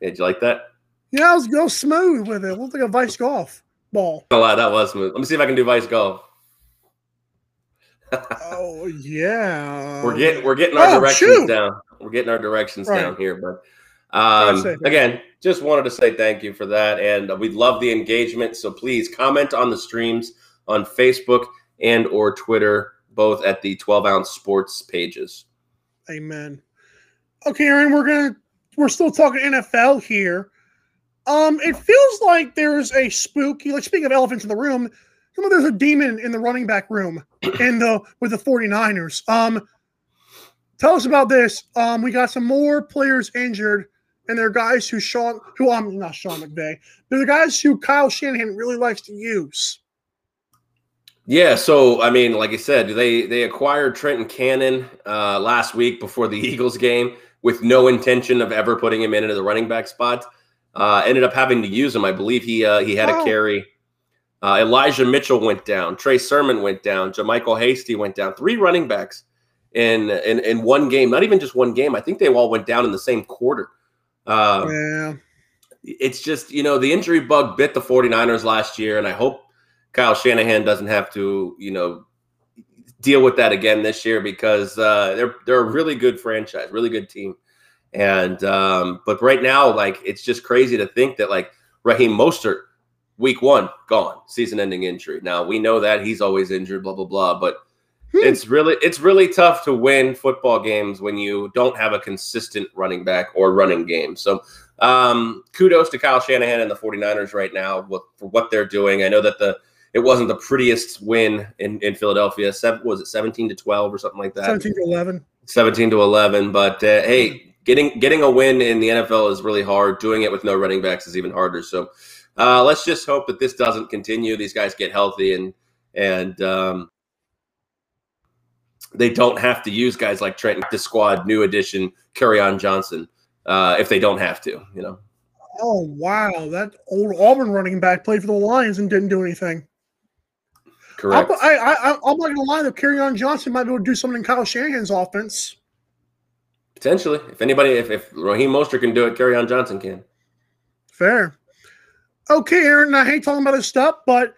Speaker 3: Yeah, Did you like that?
Speaker 2: Yeah, I was go smooth with it. It looked like a vice golf ball.
Speaker 3: A lot. That was smooth. Let me see if I can do vice golf.
Speaker 2: oh yeah.
Speaker 3: We're getting we're getting our
Speaker 2: Oh,
Speaker 3: directions
Speaker 2: shoot.
Speaker 3: down. We're getting our directions
Speaker 2: Right.
Speaker 3: down here, but um, again, just wanted to say thank you for that, and we love the engagement. So please comment on the streams on Facebook and or Twitter, both at the Twelve Ounce Sports pages.
Speaker 2: Amen. Okay, Aaron, we're gonna we're still talking NFL here. Um, it feels like there's a spooky, like speaking of elephants in the room, you know, there's a demon in the running back room in the with the 49ers. Um, tell us about this. Um, we got some more players injured, and they're guys who Sean who I'm not Sean McVay. They're the guys who Kyle Shanahan really likes to use.
Speaker 3: Yeah, so I mean, like I said, they they acquired Trenton Cannon uh, last week before the Eagles game with no intention of ever putting him in into the running back spot. Uh, ended up having to use him. I believe he uh, he had
Speaker 2: Wow.
Speaker 3: a carry. Uh, Elijah Mitchell went down. Trey Sermon went down. JaMycal Hasty went down. Three running backs in in in one game. Not even just one game. I think they all went down in the same quarter. Uh,
Speaker 2: yeah.
Speaker 3: it's just you know the injury bug bit the 49ers last year and i hope kyle shanahan doesn't have to you know deal with that again this year because uh, they're they're a really good franchise really good team and um, but right now like it's just crazy to think that like raheem mostert week one gone season ending injury now we know that he's always injured blah blah blah but it's really it's really tough to win football games when you don't have a consistent running back or running game. So um, kudos to Kyle Shanahan and the 49ers right now for what they're doing. I know that the it wasn't the prettiest win in, in Philadelphia. Seven, was it 17 to 12 or something like that?
Speaker 2: 17 to 11.
Speaker 3: 17 to 11 but uh, hey getting getting a win in the nfl is really hard doing it with no running backs is even harder so uh, let's just hope that this doesn't continue these guys get healthy and and um, they don't have to use guys like Trenton, the squad, new addition, on Johnson, uh, if they don't have to, you know.
Speaker 2: Oh wow, that old Auburn running back played for the Lions and didn't do anything.
Speaker 3: Correct.
Speaker 2: I'm, I, I, I'm not gonna lie though. Kerryon Johnson might be able to do something in Kyle Shanahan's offense.
Speaker 3: Potentially, if anybody, if, if Raheem Mostert can do it, on Johnson can.
Speaker 2: Fair. Okay, Aaron. I hate talking about this stuff, but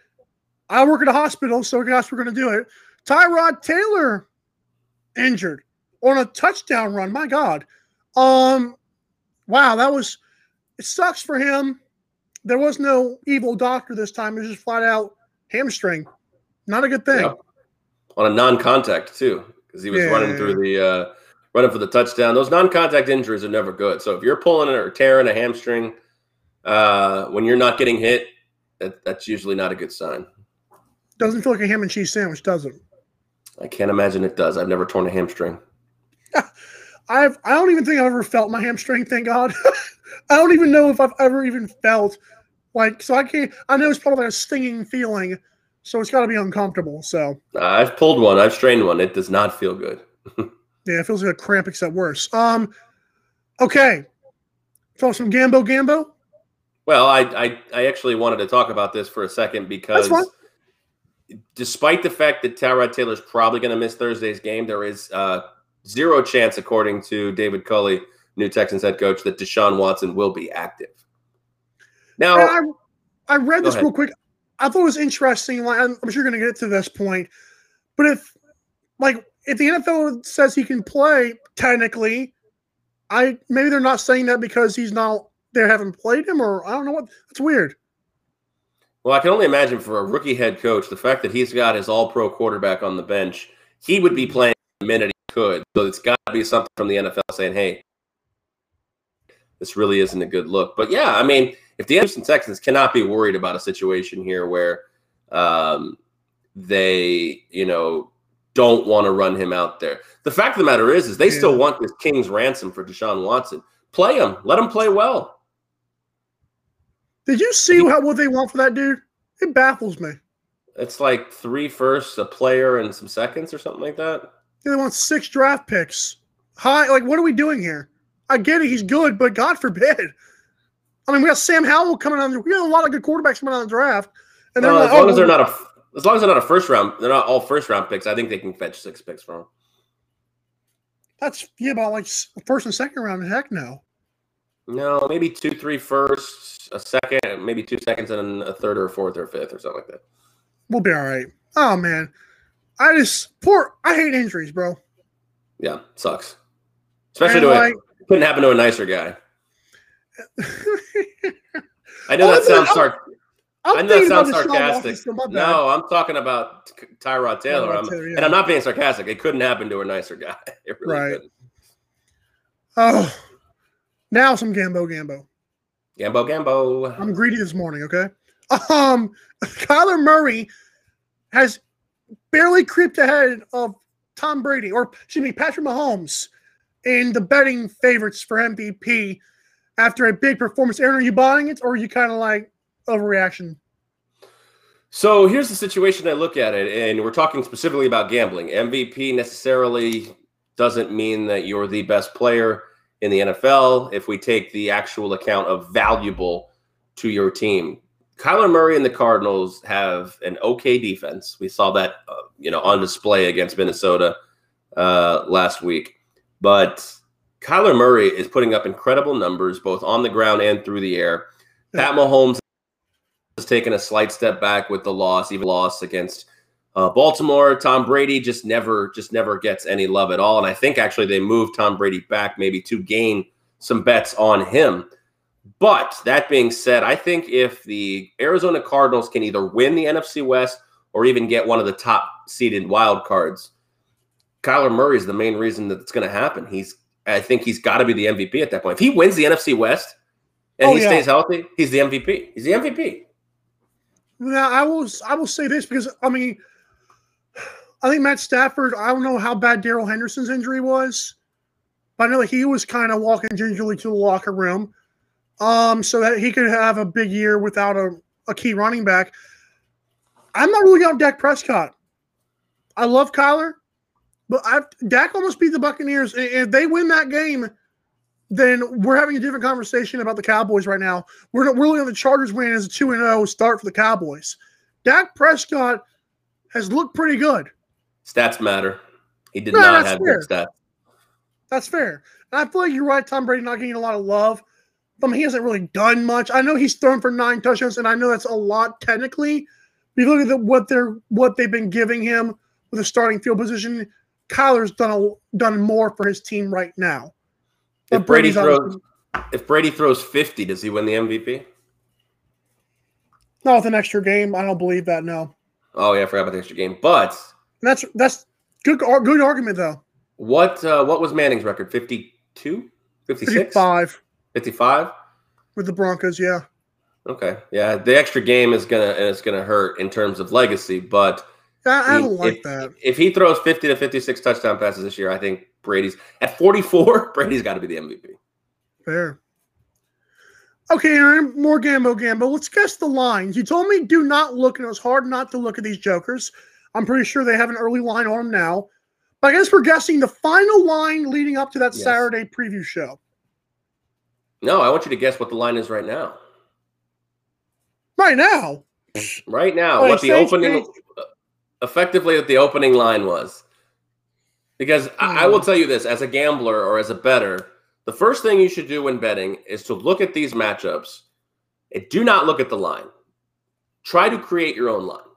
Speaker 2: I work at a hospital, so I guess we're gonna do it. Tyrod Taylor injured on a touchdown run. My God. Um. Wow, that was. It sucks for him. There was no evil doctor this time. It was just flat out hamstring. Not a good thing.
Speaker 3: Yeah. On a non-contact too, because he was
Speaker 2: Yeah.
Speaker 3: running through the uh, running for the touchdown. Those non-contact injuries are never good. So if you're pulling or tearing a hamstring uh, when you're not getting hit, that, that's usually not a good sign.
Speaker 2: Doesn't feel like a ham and cheese sandwich, does it?
Speaker 3: I can't imagine it does. I've never torn a hamstring.
Speaker 2: I've I don't even think I've ever felt my hamstring. Thank God. I don't even know if I've ever even felt like so. I can't. I know it's probably like a stinging feeling, so it's got to be uncomfortable. So
Speaker 3: I've pulled one. I've strained one. It does not feel good.
Speaker 2: yeah, it feels like a cramp, except worse. Um, okay. Throw some Gambo Gambo.
Speaker 3: Well, I, I I actually wanted to talk about this for a second because. Despite the fact that Tyrod Taylor's probably going to miss Thursday's game, there is uh, zero chance, according to David Culley, new Texans head coach, that Deshaun Watson will be active. Now,
Speaker 2: I, I read this
Speaker 3: ahead.
Speaker 2: real quick. I thought it was interesting. Like I'm, I'm sure you're going to get to this point, but if like if the NFL says he can play technically, I maybe they're not saying that because he's not they haven't played him or I don't know what. It's weird.
Speaker 3: Well, I can only imagine for a rookie head coach, the fact that he's got his All-Pro quarterback on the bench, he would be playing the minute he could. So it's got to be something from the NFL saying, "Hey, this really isn't a good look." But yeah, I mean, if the Houston Texans cannot be worried about a situation here where um, they, you know, don't want to run him out there. The fact of the matter is, is they still want this king's ransom for Deshaun Watson. Play him. Let him play well.
Speaker 2: Did you see how what they want for that dude? It baffles me.
Speaker 3: It's like three firsts, a player, and some seconds or something like that.
Speaker 2: They want six draft picks. High, like what are we doing here? I get it, he's good, but God forbid. I mean, we got Sam Howell coming on. We got a lot of good quarterbacks coming on the draft, and they're
Speaker 3: No,
Speaker 2: like,
Speaker 3: as long
Speaker 2: oh,
Speaker 3: as they're not a, as long as they're not a first round, they're not all first round picks. I think they can fetch six picks from.
Speaker 2: That's yeah, about like first and second round. Heck no.
Speaker 3: No, maybe two, three firsts, a second, maybe two seconds, and a third or a fourth or a fifth or something like that.
Speaker 2: We'll be all right. Oh man, I just poor. I hate injuries, bro.
Speaker 3: Yeah, sucks. Especially
Speaker 2: And,
Speaker 3: to a, couldn't happen to a nicer guy. I know that sounds sarc- I know that sounds sarcastic.
Speaker 2: so my bad.
Speaker 3: No, I'm talking about Tyrod Taylor.
Speaker 2: Tyrod
Speaker 3: I'm-
Speaker 2: yeah.
Speaker 3: And I'm not being sarcastic. It couldn't happen to a nicer guy. It really
Speaker 2: Right.
Speaker 3: couldn't.
Speaker 2: Oh, now some Gambo Gambo.
Speaker 3: Gambo, Gambo.
Speaker 2: I'm greedy this morning. Okay. Um, Kyler Murray has barely creeped ahead of Tom Brady, or excuse me, Patrick Mahomes, in the betting favorites for MVP after a big performance. Aaron, are you buying it, or are you kind of like overreaction?
Speaker 3: So here's the situation I look at it, and we're talking specifically about gambling. MVP necessarily doesn't mean that you're the best player in the NFL if we take the actual account of valuable to your team. Kyler Murray and the Cardinals have an okay defense. We saw that, uh, you know, on display against Minnesota uh, last week. But Kyler Murray is putting up incredible numbers both on the ground and through the air. Pat Mahomes has taken a slight step back with the loss, even loss against uh, Baltimore. Tom Brady just never, just never gets any love at all. And I think actually they moved Tom Brady back maybe to gain some bets on him. But that being said, I think if the Arizona Cardinals can either win the NFC West or even get one of the top seeded wild cards, Kyler Murray is the main reason that it's going to happen. He's, I think he's got to be the MVP at that point. If he wins the NFC West and
Speaker 2: Oh,
Speaker 3: he
Speaker 2: yeah.
Speaker 3: stays healthy, he's the MVP. He's the MVP.
Speaker 2: Now, I will I will say this because I mean, I think Matt Stafford. I don't know how bad Darrell Henderson's injury was, but I know he was kind of walking gingerly to the locker room, um, so that he could have a big year without a, a key running back. I'm not really on Dak Prescott. I love Kyler, but I've, Dak almost beat the Buccaneers. If they win that game, then we're having a different conversation about the Cowboys right now. We're not, we're the Chargers winning as a two and zero start for the Cowboys. Dak Prescott has looked pretty good.
Speaker 3: Stats matter. He did
Speaker 2: No,
Speaker 3: not have
Speaker 2: fair.
Speaker 3: good stats.
Speaker 2: That's fair. And I feel like you're right. Tom Brady not getting a lot of love. I mean, he hasn't really done much. I know he's thrown for nine touchdowns, and I know that's a lot technically. If you look at the, what they're what they've been giving him with a starting field position, Kyler's done a, done more for his team right now.
Speaker 3: If Brady
Speaker 2: Brady's
Speaker 3: throws, if Brady throws fifty, does he win the MVP?
Speaker 2: not with an extra game, I don't believe that. No,
Speaker 3: Oh yeah, I forgot about the extra game. But
Speaker 2: that's that's good good argument though.
Speaker 3: what uh, what was Manning's record? 52? 56?
Speaker 2: Fifty-five
Speaker 3: 55?
Speaker 2: with the Broncos. Yeah.
Speaker 3: Okay. Yeah, the extra game is gonna and it's gonna hurt in terms of legacy, but
Speaker 2: I, I don't like
Speaker 3: if,
Speaker 2: that.
Speaker 3: If he throws 50 to 56 touchdown passes this year, I think Brady's at 44, Brady's got to be the MVP.
Speaker 2: Fair. Okay, Aaron, more Gambo Gambo. Let's guess the lines. You told me do not look, and it was hard not to look at these jokers. I'm pretty sure they have an early line on them now. But I guess we're guessing the final line leading up to that
Speaker 3: Yes.
Speaker 2: Saturday preview show.
Speaker 3: No, I want you to guess what the line is right now.
Speaker 2: Right now.
Speaker 3: Right now, what the opening effectively what the opening line was. Because I, I
Speaker 2: Hmm.
Speaker 3: will tell you this as a gambler or as a better, the first thing you should do when betting is to look at these matchups and do not look at the line. Try to create your own line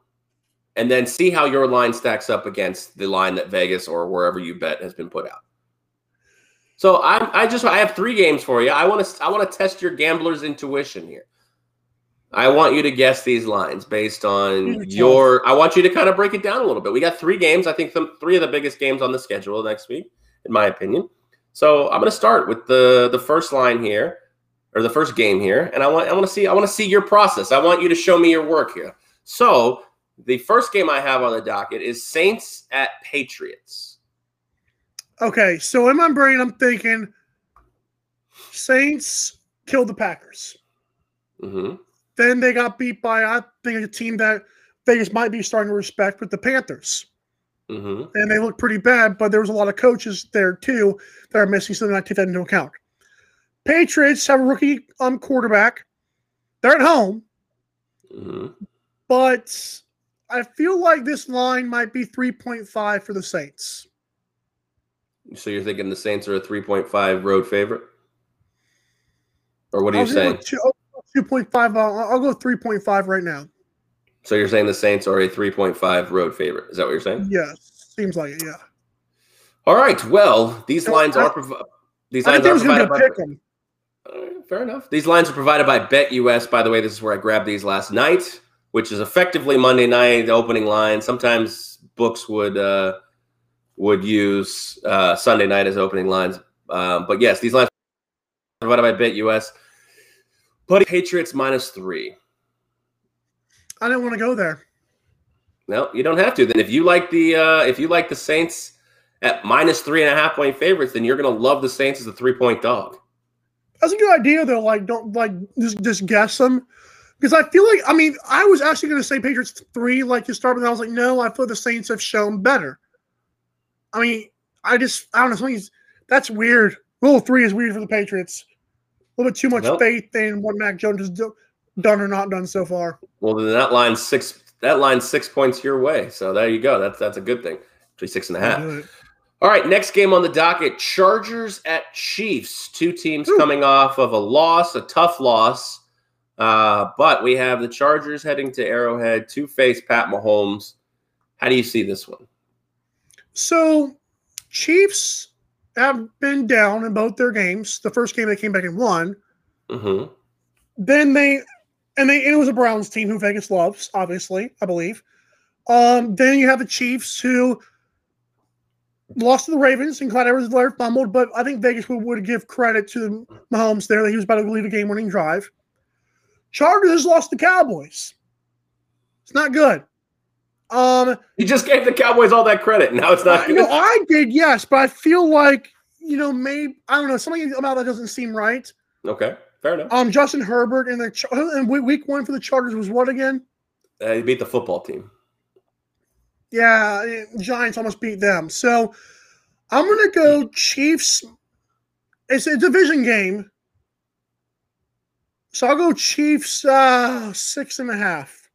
Speaker 3: and then see how your line stacks up against the line that Vegas or wherever you bet has been put out. So I'm I just I have three games for you. I want to I want to test your gambler's intuition here. I want you to guess these lines based on
Speaker 2: These are tough.
Speaker 3: your. I want you to kind of break it down a little bit. We got three games. I think the, three of the biggest games on the schedule next week, in my opinion. So I'm going to start with the the first line here, or the first game here, and I want I want to see I want to see your process. I want you to show me your work here. So the first game I have on the docket is Saints at Patriots.
Speaker 2: Okay, so in my brain, I'm thinking Saints killed the Packers.
Speaker 3: hmm
Speaker 2: then they got beat by I think a team that Vegas might be starting to respect with the Panthers.
Speaker 3: Mm-hmm.
Speaker 2: And they look pretty bad, but there was a lot of coaches there too that are missing, so they're not take that into account. Patriots have a rookie um quarterback. They're at home,
Speaker 3: Mm-hmm.
Speaker 2: but I feel like this line might be 3.5 for the Saints.
Speaker 3: So you're thinking the Saints are a 3.5 road favorite? Or what are
Speaker 2: I'll
Speaker 3: you saying?
Speaker 2: two- I'll 2.5. I'll, I'll go 3.5 right now.
Speaker 3: So you're saying the Saints are a 3.5 road favorite? Is that what you're saying?
Speaker 2: Yes, seems like it. Yeah.
Speaker 3: All right. Well, these lines
Speaker 2: I-
Speaker 3: are these
Speaker 2: I
Speaker 3: lines are provided
Speaker 2: to
Speaker 3: by.
Speaker 2: pick them.
Speaker 3: All right, fair enough. These lines are provided by BetUS. By the way, this is where I grabbed these last night, which is effectively Monday night the opening line. Sometimes books would uh, would use uh, Sunday night as opening lines, um, but yes, these lines provided by BetUS. But Patriots minus three.
Speaker 2: I didn't want to go there.
Speaker 3: No, you don't have to. Then if you like the uh, if you like the Saints at minus three and a half point favorites, then you're going to love the Saints as a three point dog.
Speaker 2: That's a good idea, though. Like, don't like just just guess them because I feel like I mean I was actually going to say Patriots three like to start, but I was like, no, I feel the Saints have shown better. I mean, I just I don't know. Something's that's weird. Rule three is weird for the Patriots. A little bit too much
Speaker 3: Nope.
Speaker 2: faith in what Mac Jones has do, done or not done so far.
Speaker 3: Well, then that line six that line six points your way. So there you go. That's that's a good thing. Actually, six and a half. All right, next game on the docket: Chargers at Chiefs. Two teams coming off of a loss, a tough loss. Uh, but we have the Chargers heading to Arrowhead to face Pat Mahomes. How do you see this one?
Speaker 2: So, Chiefs have been down in both their games. The first game they came back and won.
Speaker 3: Mm-hmm.
Speaker 2: Then they and they and it was a Browns team who Vegas loves, obviously, I believe. Um, then you have the Chiefs who lost to the Ravens and Clyde Edwards fumbled, but I think Vegas would, would give credit to Mahomes there that he was about to lead a game winning drive. Chargers lost the Cowboys. It's not good. Um
Speaker 3: You just gave the Cowboys all that credit. Now it's not
Speaker 2: no, I did, yes, but I feel like, you know, maybe I don't know, something about that doesn't seem right.
Speaker 3: okay, fair enough.
Speaker 2: Um, Justin Herbert and the and week week one for the Chargers was what again?
Speaker 3: Uh, you beat the football team.
Speaker 2: Yeah, Giants almost beat them. So I'm gonna go Chiefs. It's a division game, so I'll go Chiefs uh, six and a half.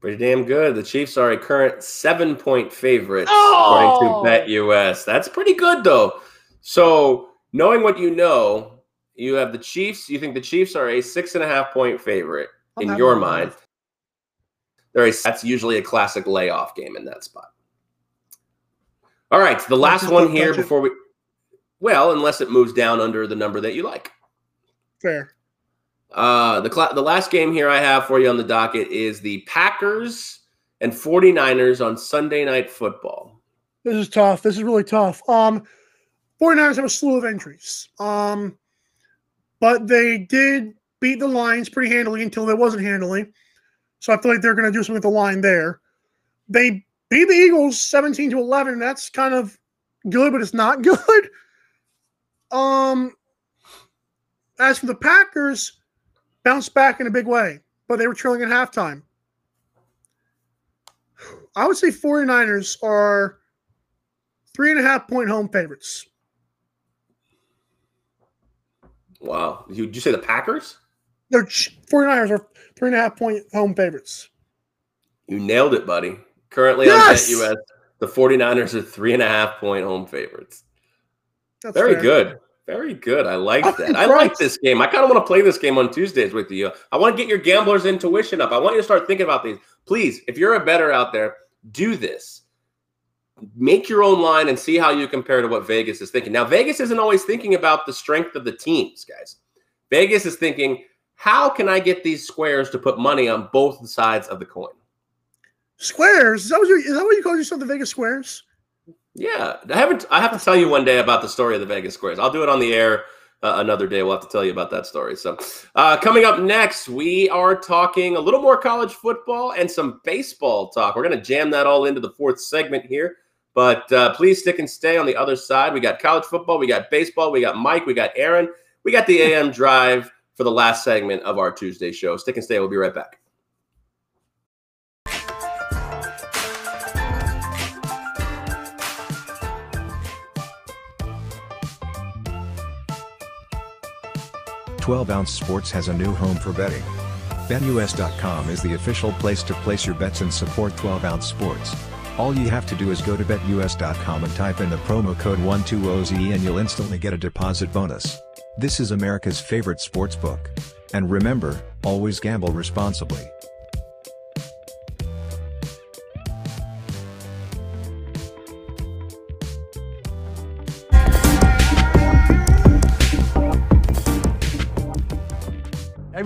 Speaker 3: Pretty damn good. The Chiefs are a current seven point favorite
Speaker 2: Oh!
Speaker 3: according to BetUS. That's pretty good though. So knowing what you know, you have the Chiefs. You think the Chiefs are a six and a half point favorite
Speaker 2: I'm
Speaker 3: in your mind. There is that's usually a classic layoff game in that spot. All right, the last one here
Speaker 2: touch
Speaker 3: before we well, unless it moves down under the number that you like.
Speaker 2: Fair.
Speaker 3: Uh, the cla the last game here I have for you on the docket is the Packers and 49ers on Sunday Night Football.
Speaker 2: This is tough. This is really tough. Um, 49ers have a slew of injuries. Um, but they did beat the Lions pretty handily until they wasn't handily. So I feel like they're going to do something with the line there. They beat the Eagles 17 to 11. That's kind of good, but it's not good. Um, as for the Packers, bounced back in a big way, but they were trailing at halftime. I would say 49ers are three and a half point home favorites.
Speaker 3: Wow. You- Did you say the Packers?
Speaker 2: They're ch- 49ers are three and a half point home favorites.
Speaker 3: You nailed it, buddy. Currently
Speaker 2: Yes!
Speaker 3: on BetUS, the 49ers are three and a half point home favorites.
Speaker 2: That's
Speaker 3: Very
Speaker 2: fair.
Speaker 3: good. Very good. I like
Speaker 2: I'm
Speaker 3: that. I like this game. I kind of want to play this game on Tuesdays with you. I want to get your gambler's intuition up. I want you to start thinking about these. Please, if you're a better out there, do this. Make your own line and see how you compare to what Vegas is thinking. Now, Vegas isn't always thinking about the strength of the teams, guys. Vegas is thinking, how can I get these squares to put money on both sides of the coin?
Speaker 2: Squares. Is that what you, is that what you call yourself? The Vegas Squares?
Speaker 3: Yeah, I haven't. I have to tell you one day about the story of the Vegas Squares. I'll do it on the air uh, another day. We'll have to tell you about that story. So, uh, coming up next, we are talking a little more college football and some baseball talk. We're going to jam that all into the fourth segment here. But uh, please stick and stay on the other side. We got college football, we got baseball, we got Mike, we got Aaron, we got the AM Drive for the last segment of our Tuesday show. Stick and stay. We'll be right back.
Speaker 4: Twelve Ounce Sports has a new home for betting. BetUS.com is the official place to place your bets and support 12 Ounce Sports. All you have to do is go to BetUS.com and type in the promo code 12OZ and you'll instantly get a deposit bonus. This is America's favorite sports book. And remember, always gamble responsibly.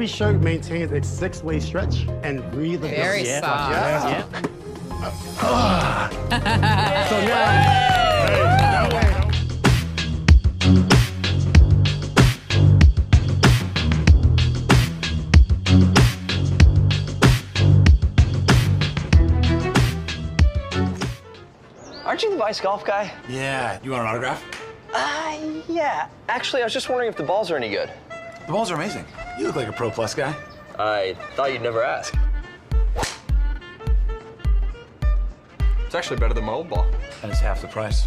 Speaker 5: Every shirt maintains its six-way stretch and breathability.
Speaker 6: Very
Speaker 5: Yeah.
Speaker 6: soft.
Speaker 5: Yeah. So now,
Speaker 7: Aren't you the Vice Golf guy?
Speaker 8: Yeah, you want an autograph?
Speaker 7: Uh, yeah. Actually, I was just wondering if the balls are any good.
Speaker 8: The balls are amazing. You look like a Pro Plus guy.
Speaker 7: I thought you'd never ask. It's actually better than my old ball.
Speaker 8: And it's half the price.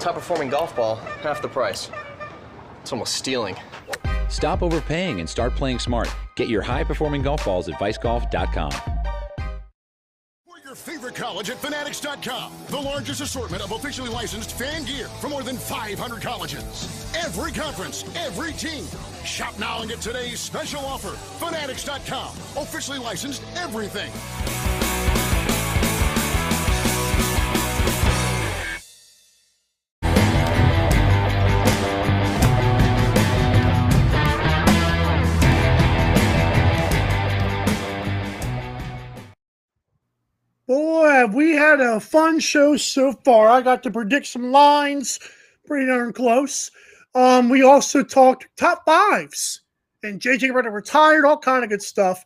Speaker 7: Top performing golf ball, half the price. It's almost stealing.
Speaker 9: Stop overpaying and start playing smart. Get your high performing golf balls at vicegolf.com.
Speaker 10: College at Fanatics.com. The largest assortment of officially licensed fan gear for more than 500 colleges. Every conference, every team. Shop now and get today's special offer. Fanatics.com. Officially licensed everything.
Speaker 2: Have we had a fun show so far. I got to predict some lines pretty darn close. Um, we also talked top fives and JJ Redick retired, all kind of good stuff.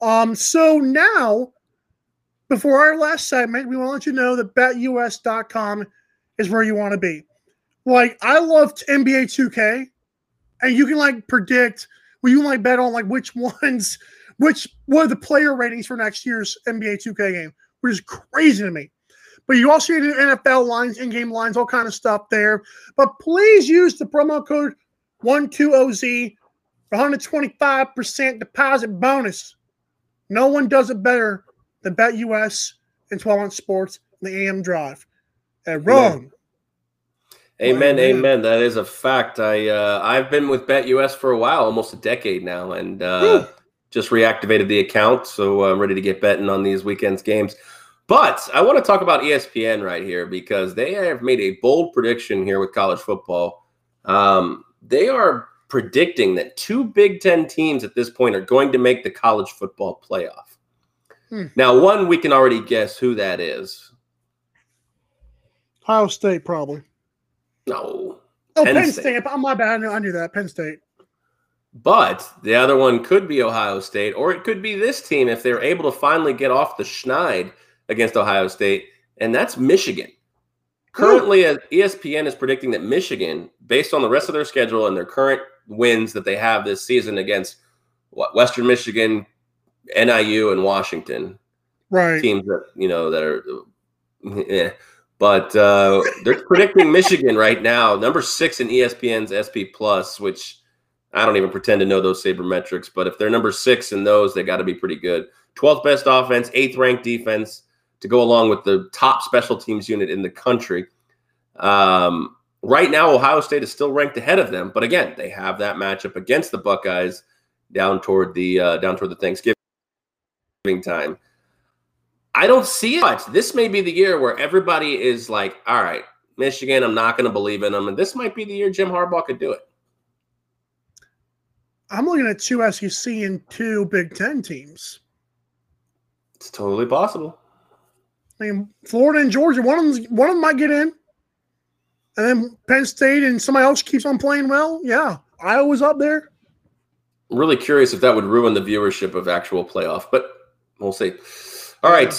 Speaker 2: Um, so now, before our last segment, we want to let you know that betus.com is where you want to be. Like, I loved NBA 2K, and you can like predict, well, you can like bet on like which ones, which what are the player ratings for next year's NBA 2K game, which is crazy to me. But you also get NFL lines, in-game lines, all kind of stuff there. But please use the promo code 12OZ for 125% deposit bonus. No one does it better than BetUS and 12 Ounce Sports, and the AM Drive. And wrong.
Speaker 3: Amen,
Speaker 2: Well,
Speaker 3: amen. That is a fact. I uh, I've been with BetUS for a while, almost a decade now, and uh, just reactivated the account, so I'm ready to get betting on these weekends games. But I want to talk about ESPN right here because they have made a bold prediction here with college football. Um, they are predicting that two Big Ten teams at this point are going to make the college football playoff.
Speaker 2: Hmm.
Speaker 3: Now, one we can already guess who that is.
Speaker 2: Ohio State, probably.
Speaker 3: No,
Speaker 2: Oh,
Speaker 3: Penn
Speaker 2: Penn,
Speaker 3: State.
Speaker 2: State. Oh, my bad. I knew, I knew that. Penn State.
Speaker 3: But the other one could be Ohio State, or it could be this team if they're able to finally get off the schneid against Ohio State, and that's Michigan. Currently, uh, ESPN is predicting that Michigan, based on the rest of their schedule and their current wins that they have this season against Western Michigan, NIU, and Washington,
Speaker 2: Right.
Speaker 3: teams that you know that are yeah. But uh, they're predicting Michigan right now, number six in ESPN's SP Plus, which I don't even pretend to know those sabermetrics. But if they're number six in those, they got to be pretty good. 12th best offense, eighth ranked defense to go along with the top special teams unit in the country. Um, right now, Ohio State is still ranked ahead of them, but again, they have that matchup against the Buckeyes down toward the uh, down toward the Thanksgiving time. I don't see it. But this may be the year where everybody is like, all right, Michigan, I'm not going to believe in them. And this might be the year Jim Harbaugh could do it.
Speaker 2: I'm looking at two SEC and two Big Ten teams.
Speaker 3: It's totally possible.
Speaker 2: I mean, Florida and Georgia, one of them, one of them might get in, and then Penn State and somebody else keeps on playing well. Yeah, Iowa's up there.
Speaker 3: I'm really curious if that would ruin the viewership of actual playoff, but we'll see. All right.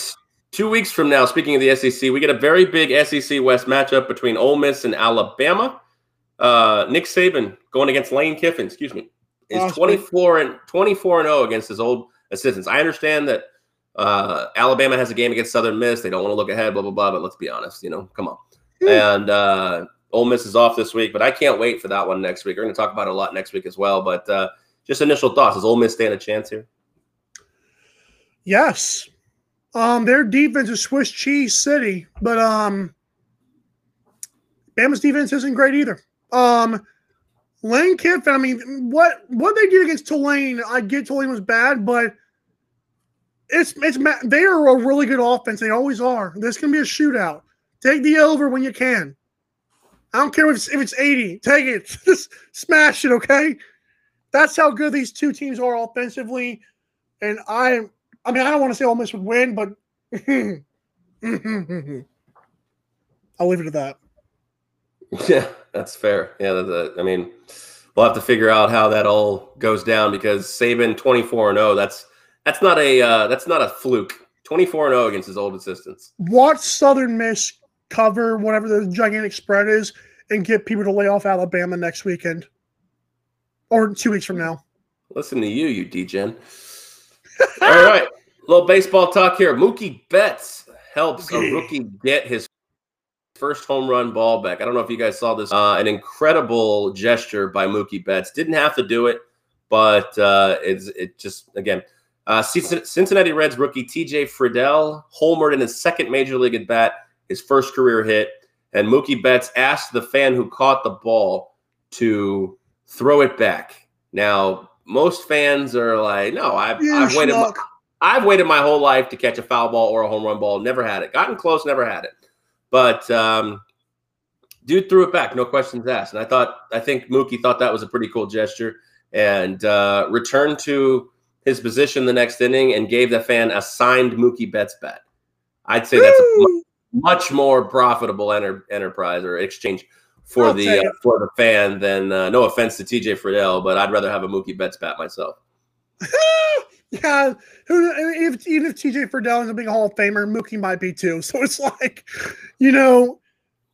Speaker 3: Two weeks from now, speaking of the SEC, we get a very big SEC West matchup between Ole Miss and Alabama. Uh, Nick Saban going against Lane Kiffin, excuse me, is
Speaker 2: Oh,
Speaker 3: 24 and 24 and 0 against his old assistants. I understand that uh, Alabama has a game against Southern Miss. They don't want to look ahead, blah blah blah. But let's be honest, you know, come on. And uh, Ole Miss is off this week, but I can't wait for that one next week. We're going to talk about it a lot next week as well. But uh, just initial thoughts: Does Ole Miss stand a chance here?
Speaker 2: Yes. Um, their defense is Swiss cheese city, but um, Bama's defense isn't great either. Um, Lane Kiffin, I mean, what what they did against Tulane, I get Tulane was bad, but it's it's they are a really good offense. They always are. This can be a shootout. Take the over when you can. I don't care if it's, if it's 80. Take it. Just smash it, okay? That's how good these two teams are offensively. And I I mean, I don't want to say Ole Miss would win, but I'll leave it at that.
Speaker 3: Yeah, that's fair. Yeah, that, I mean, we'll have to figure out how that all goes down because Saban twenty four and zero. That's that's not a uh, that's not a fluke. Twenty four and zero against his old assistants.
Speaker 2: Watch Southern Miss cover whatever the gigantic spread is and get people to lay off Alabama next weekend or two weeks from now.
Speaker 3: Listen to you, you degen. All right, little baseball talk here. Mookie Betts helps a rookie get his first home run ball back. I don't know if you guys saw this. Uh, an incredible gesture by Mookie Betts. Didn't have to do it, but uh, it's it just again. Uh, Cincinnati Reds rookie TJ Friedl homered in his second major league at bat, his first career hit, and Mookie Betts asked the fan who caught the ball to throw it back. Now, most fans are like, "No, I've, I've waited." My. I've waited my whole life to catch a foul ball or a home run ball. Never had it. Gotten close, never had it. But um, dude threw it back, no questions asked. And I thought, I think Mookie thought that was a pretty cool gesture and uh, returned to his position the next inning and gave the fan a signed Mookie Betts bat. I'd say that's a mu- much more profitable enter- enterprise or exchange for
Speaker 2: I'll
Speaker 3: the uh, for the fan than uh, no offense to TJ Friedl, but I'd rather have a Mookie Betts bat myself.
Speaker 2: yeah, who if even if TJ Friedl is a big Hall of Famer, Mookie might be too. So it's like, you know,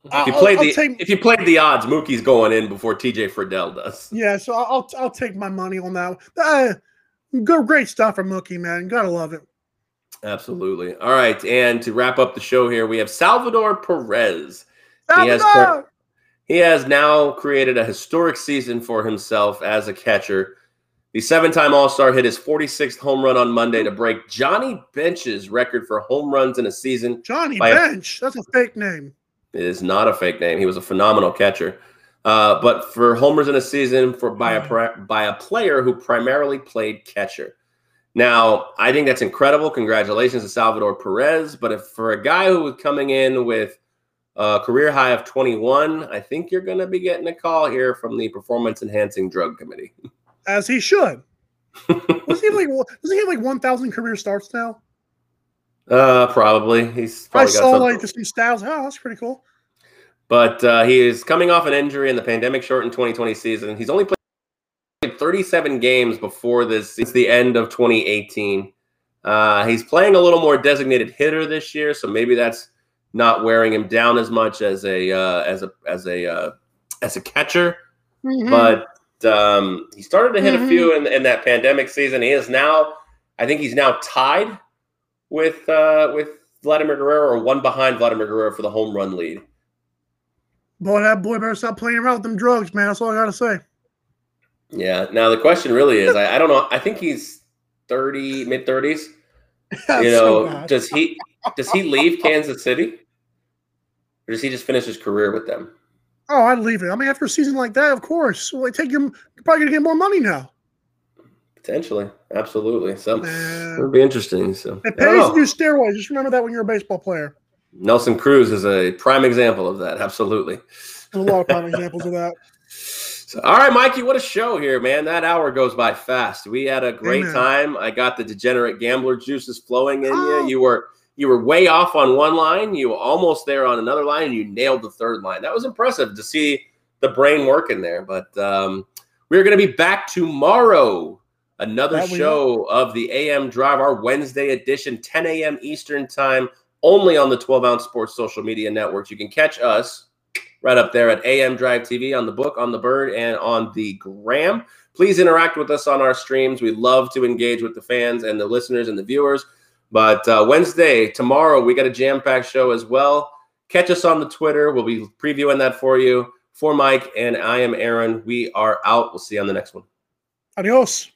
Speaker 3: If you
Speaker 2: I'll-
Speaker 3: played
Speaker 2: I'll
Speaker 3: the
Speaker 2: take-
Speaker 3: if you played the odds, Mookie's going in before TJ Friedl does.
Speaker 2: yeah. So I'll I'll, I'll take my money on that. Uh, go great stuff from Mookie, man. Gotta love it.
Speaker 3: Absolutely. All right, and to wrap up the show here, we have Salvador Perez. He has, he has now created a historic season for himself as a catcher. The seven-time All-Star hit his 46th home run on Monday to break Johnny Bench's record for home runs in a season.
Speaker 2: Johnny
Speaker 3: by a-
Speaker 2: Bench. That's a fake name.
Speaker 3: It is not a fake name. He was a phenomenal catcher. Uh, but for homers in a season for by a by a player who primarily played catcher. Now, I think that's incredible. Congratulations to Salvador Perez. But if for a guy who was coming in with a career high of 21, I think you're going to be getting a call here from the Performance Enhancing Drug Committee.
Speaker 2: As he should. does he have like does he have like one thousand career starts now?
Speaker 3: Uh, probably. He's
Speaker 2: I
Speaker 3: probably got
Speaker 2: saw like some styles. Oh, that's pretty cool.
Speaker 3: But uh, he is coming off an injury in the pandemic shortened 2020 season. He's only played 37 games before this since the end of 2018. Uh, he's playing a little more designated hitter this year, so maybe that's not wearing him down as much as a uh, as a as a uh, as a catcher.
Speaker 2: Mhm.
Speaker 3: But um, he started to hit
Speaker 2: Mhm.
Speaker 3: a few in, in that pandemic season. He is now, I think he's now tied with uh, with Vladimir Guerrero, or one behind Vladimir Guerrero for the home run lead.
Speaker 2: Boy, that boy better stop playing around with them drugs, man. That's all I gotta say.
Speaker 3: Yeah. Now the question really is, I, I don't know. I think he's thirty, mid thirties. You know,
Speaker 2: bad.
Speaker 3: does he does he leave Kansas City, or does he just finish his career with them?
Speaker 2: Oh, I'd leave it. I mean, after a season like that, of course. Well, take your, you're probably gonna get more money now.
Speaker 3: Potentially, absolutely. So
Speaker 2: it
Speaker 3: would be interesting. So
Speaker 2: It pays to do steroids. Just remember that when you're a baseball player.
Speaker 3: Nelson Cruz is a prime example of that. Absolutely.
Speaker 2: There's a lot of prime examples of that.
Speaker 3: So, all right, Mikey, what a show here, man. That hour goes by fast. We had a great
Speaker 2: Amen.
Speaker 3: time. I got the degenerate gambler juices flowing in
Speaker 2: Oh.
Speaker 3: you. You were you were way off on one line. You were almost there on another line, and you nailed the third line. That was impressive to see the brain working there. But um, we're going to be back tomorrow. Another show of the AM Drive, our Wednesday edition, 10 a.m. Eastern Time, only on the 12 Ounce Sports social media networks. You can catch us right up there at AM Drive TV on the book, on the bird, and on the gram. Please interact with us on our streams. We love to engage with the fans and the listeners and the viewers. But uh, Wednesday, tomorrow, we got a jam packed show as well. Catch us on the Twitter. We'll be previewing that for you. For Mike and I am Aaron. We are out. We'll see you on the next one.
Speaker 2: Adios.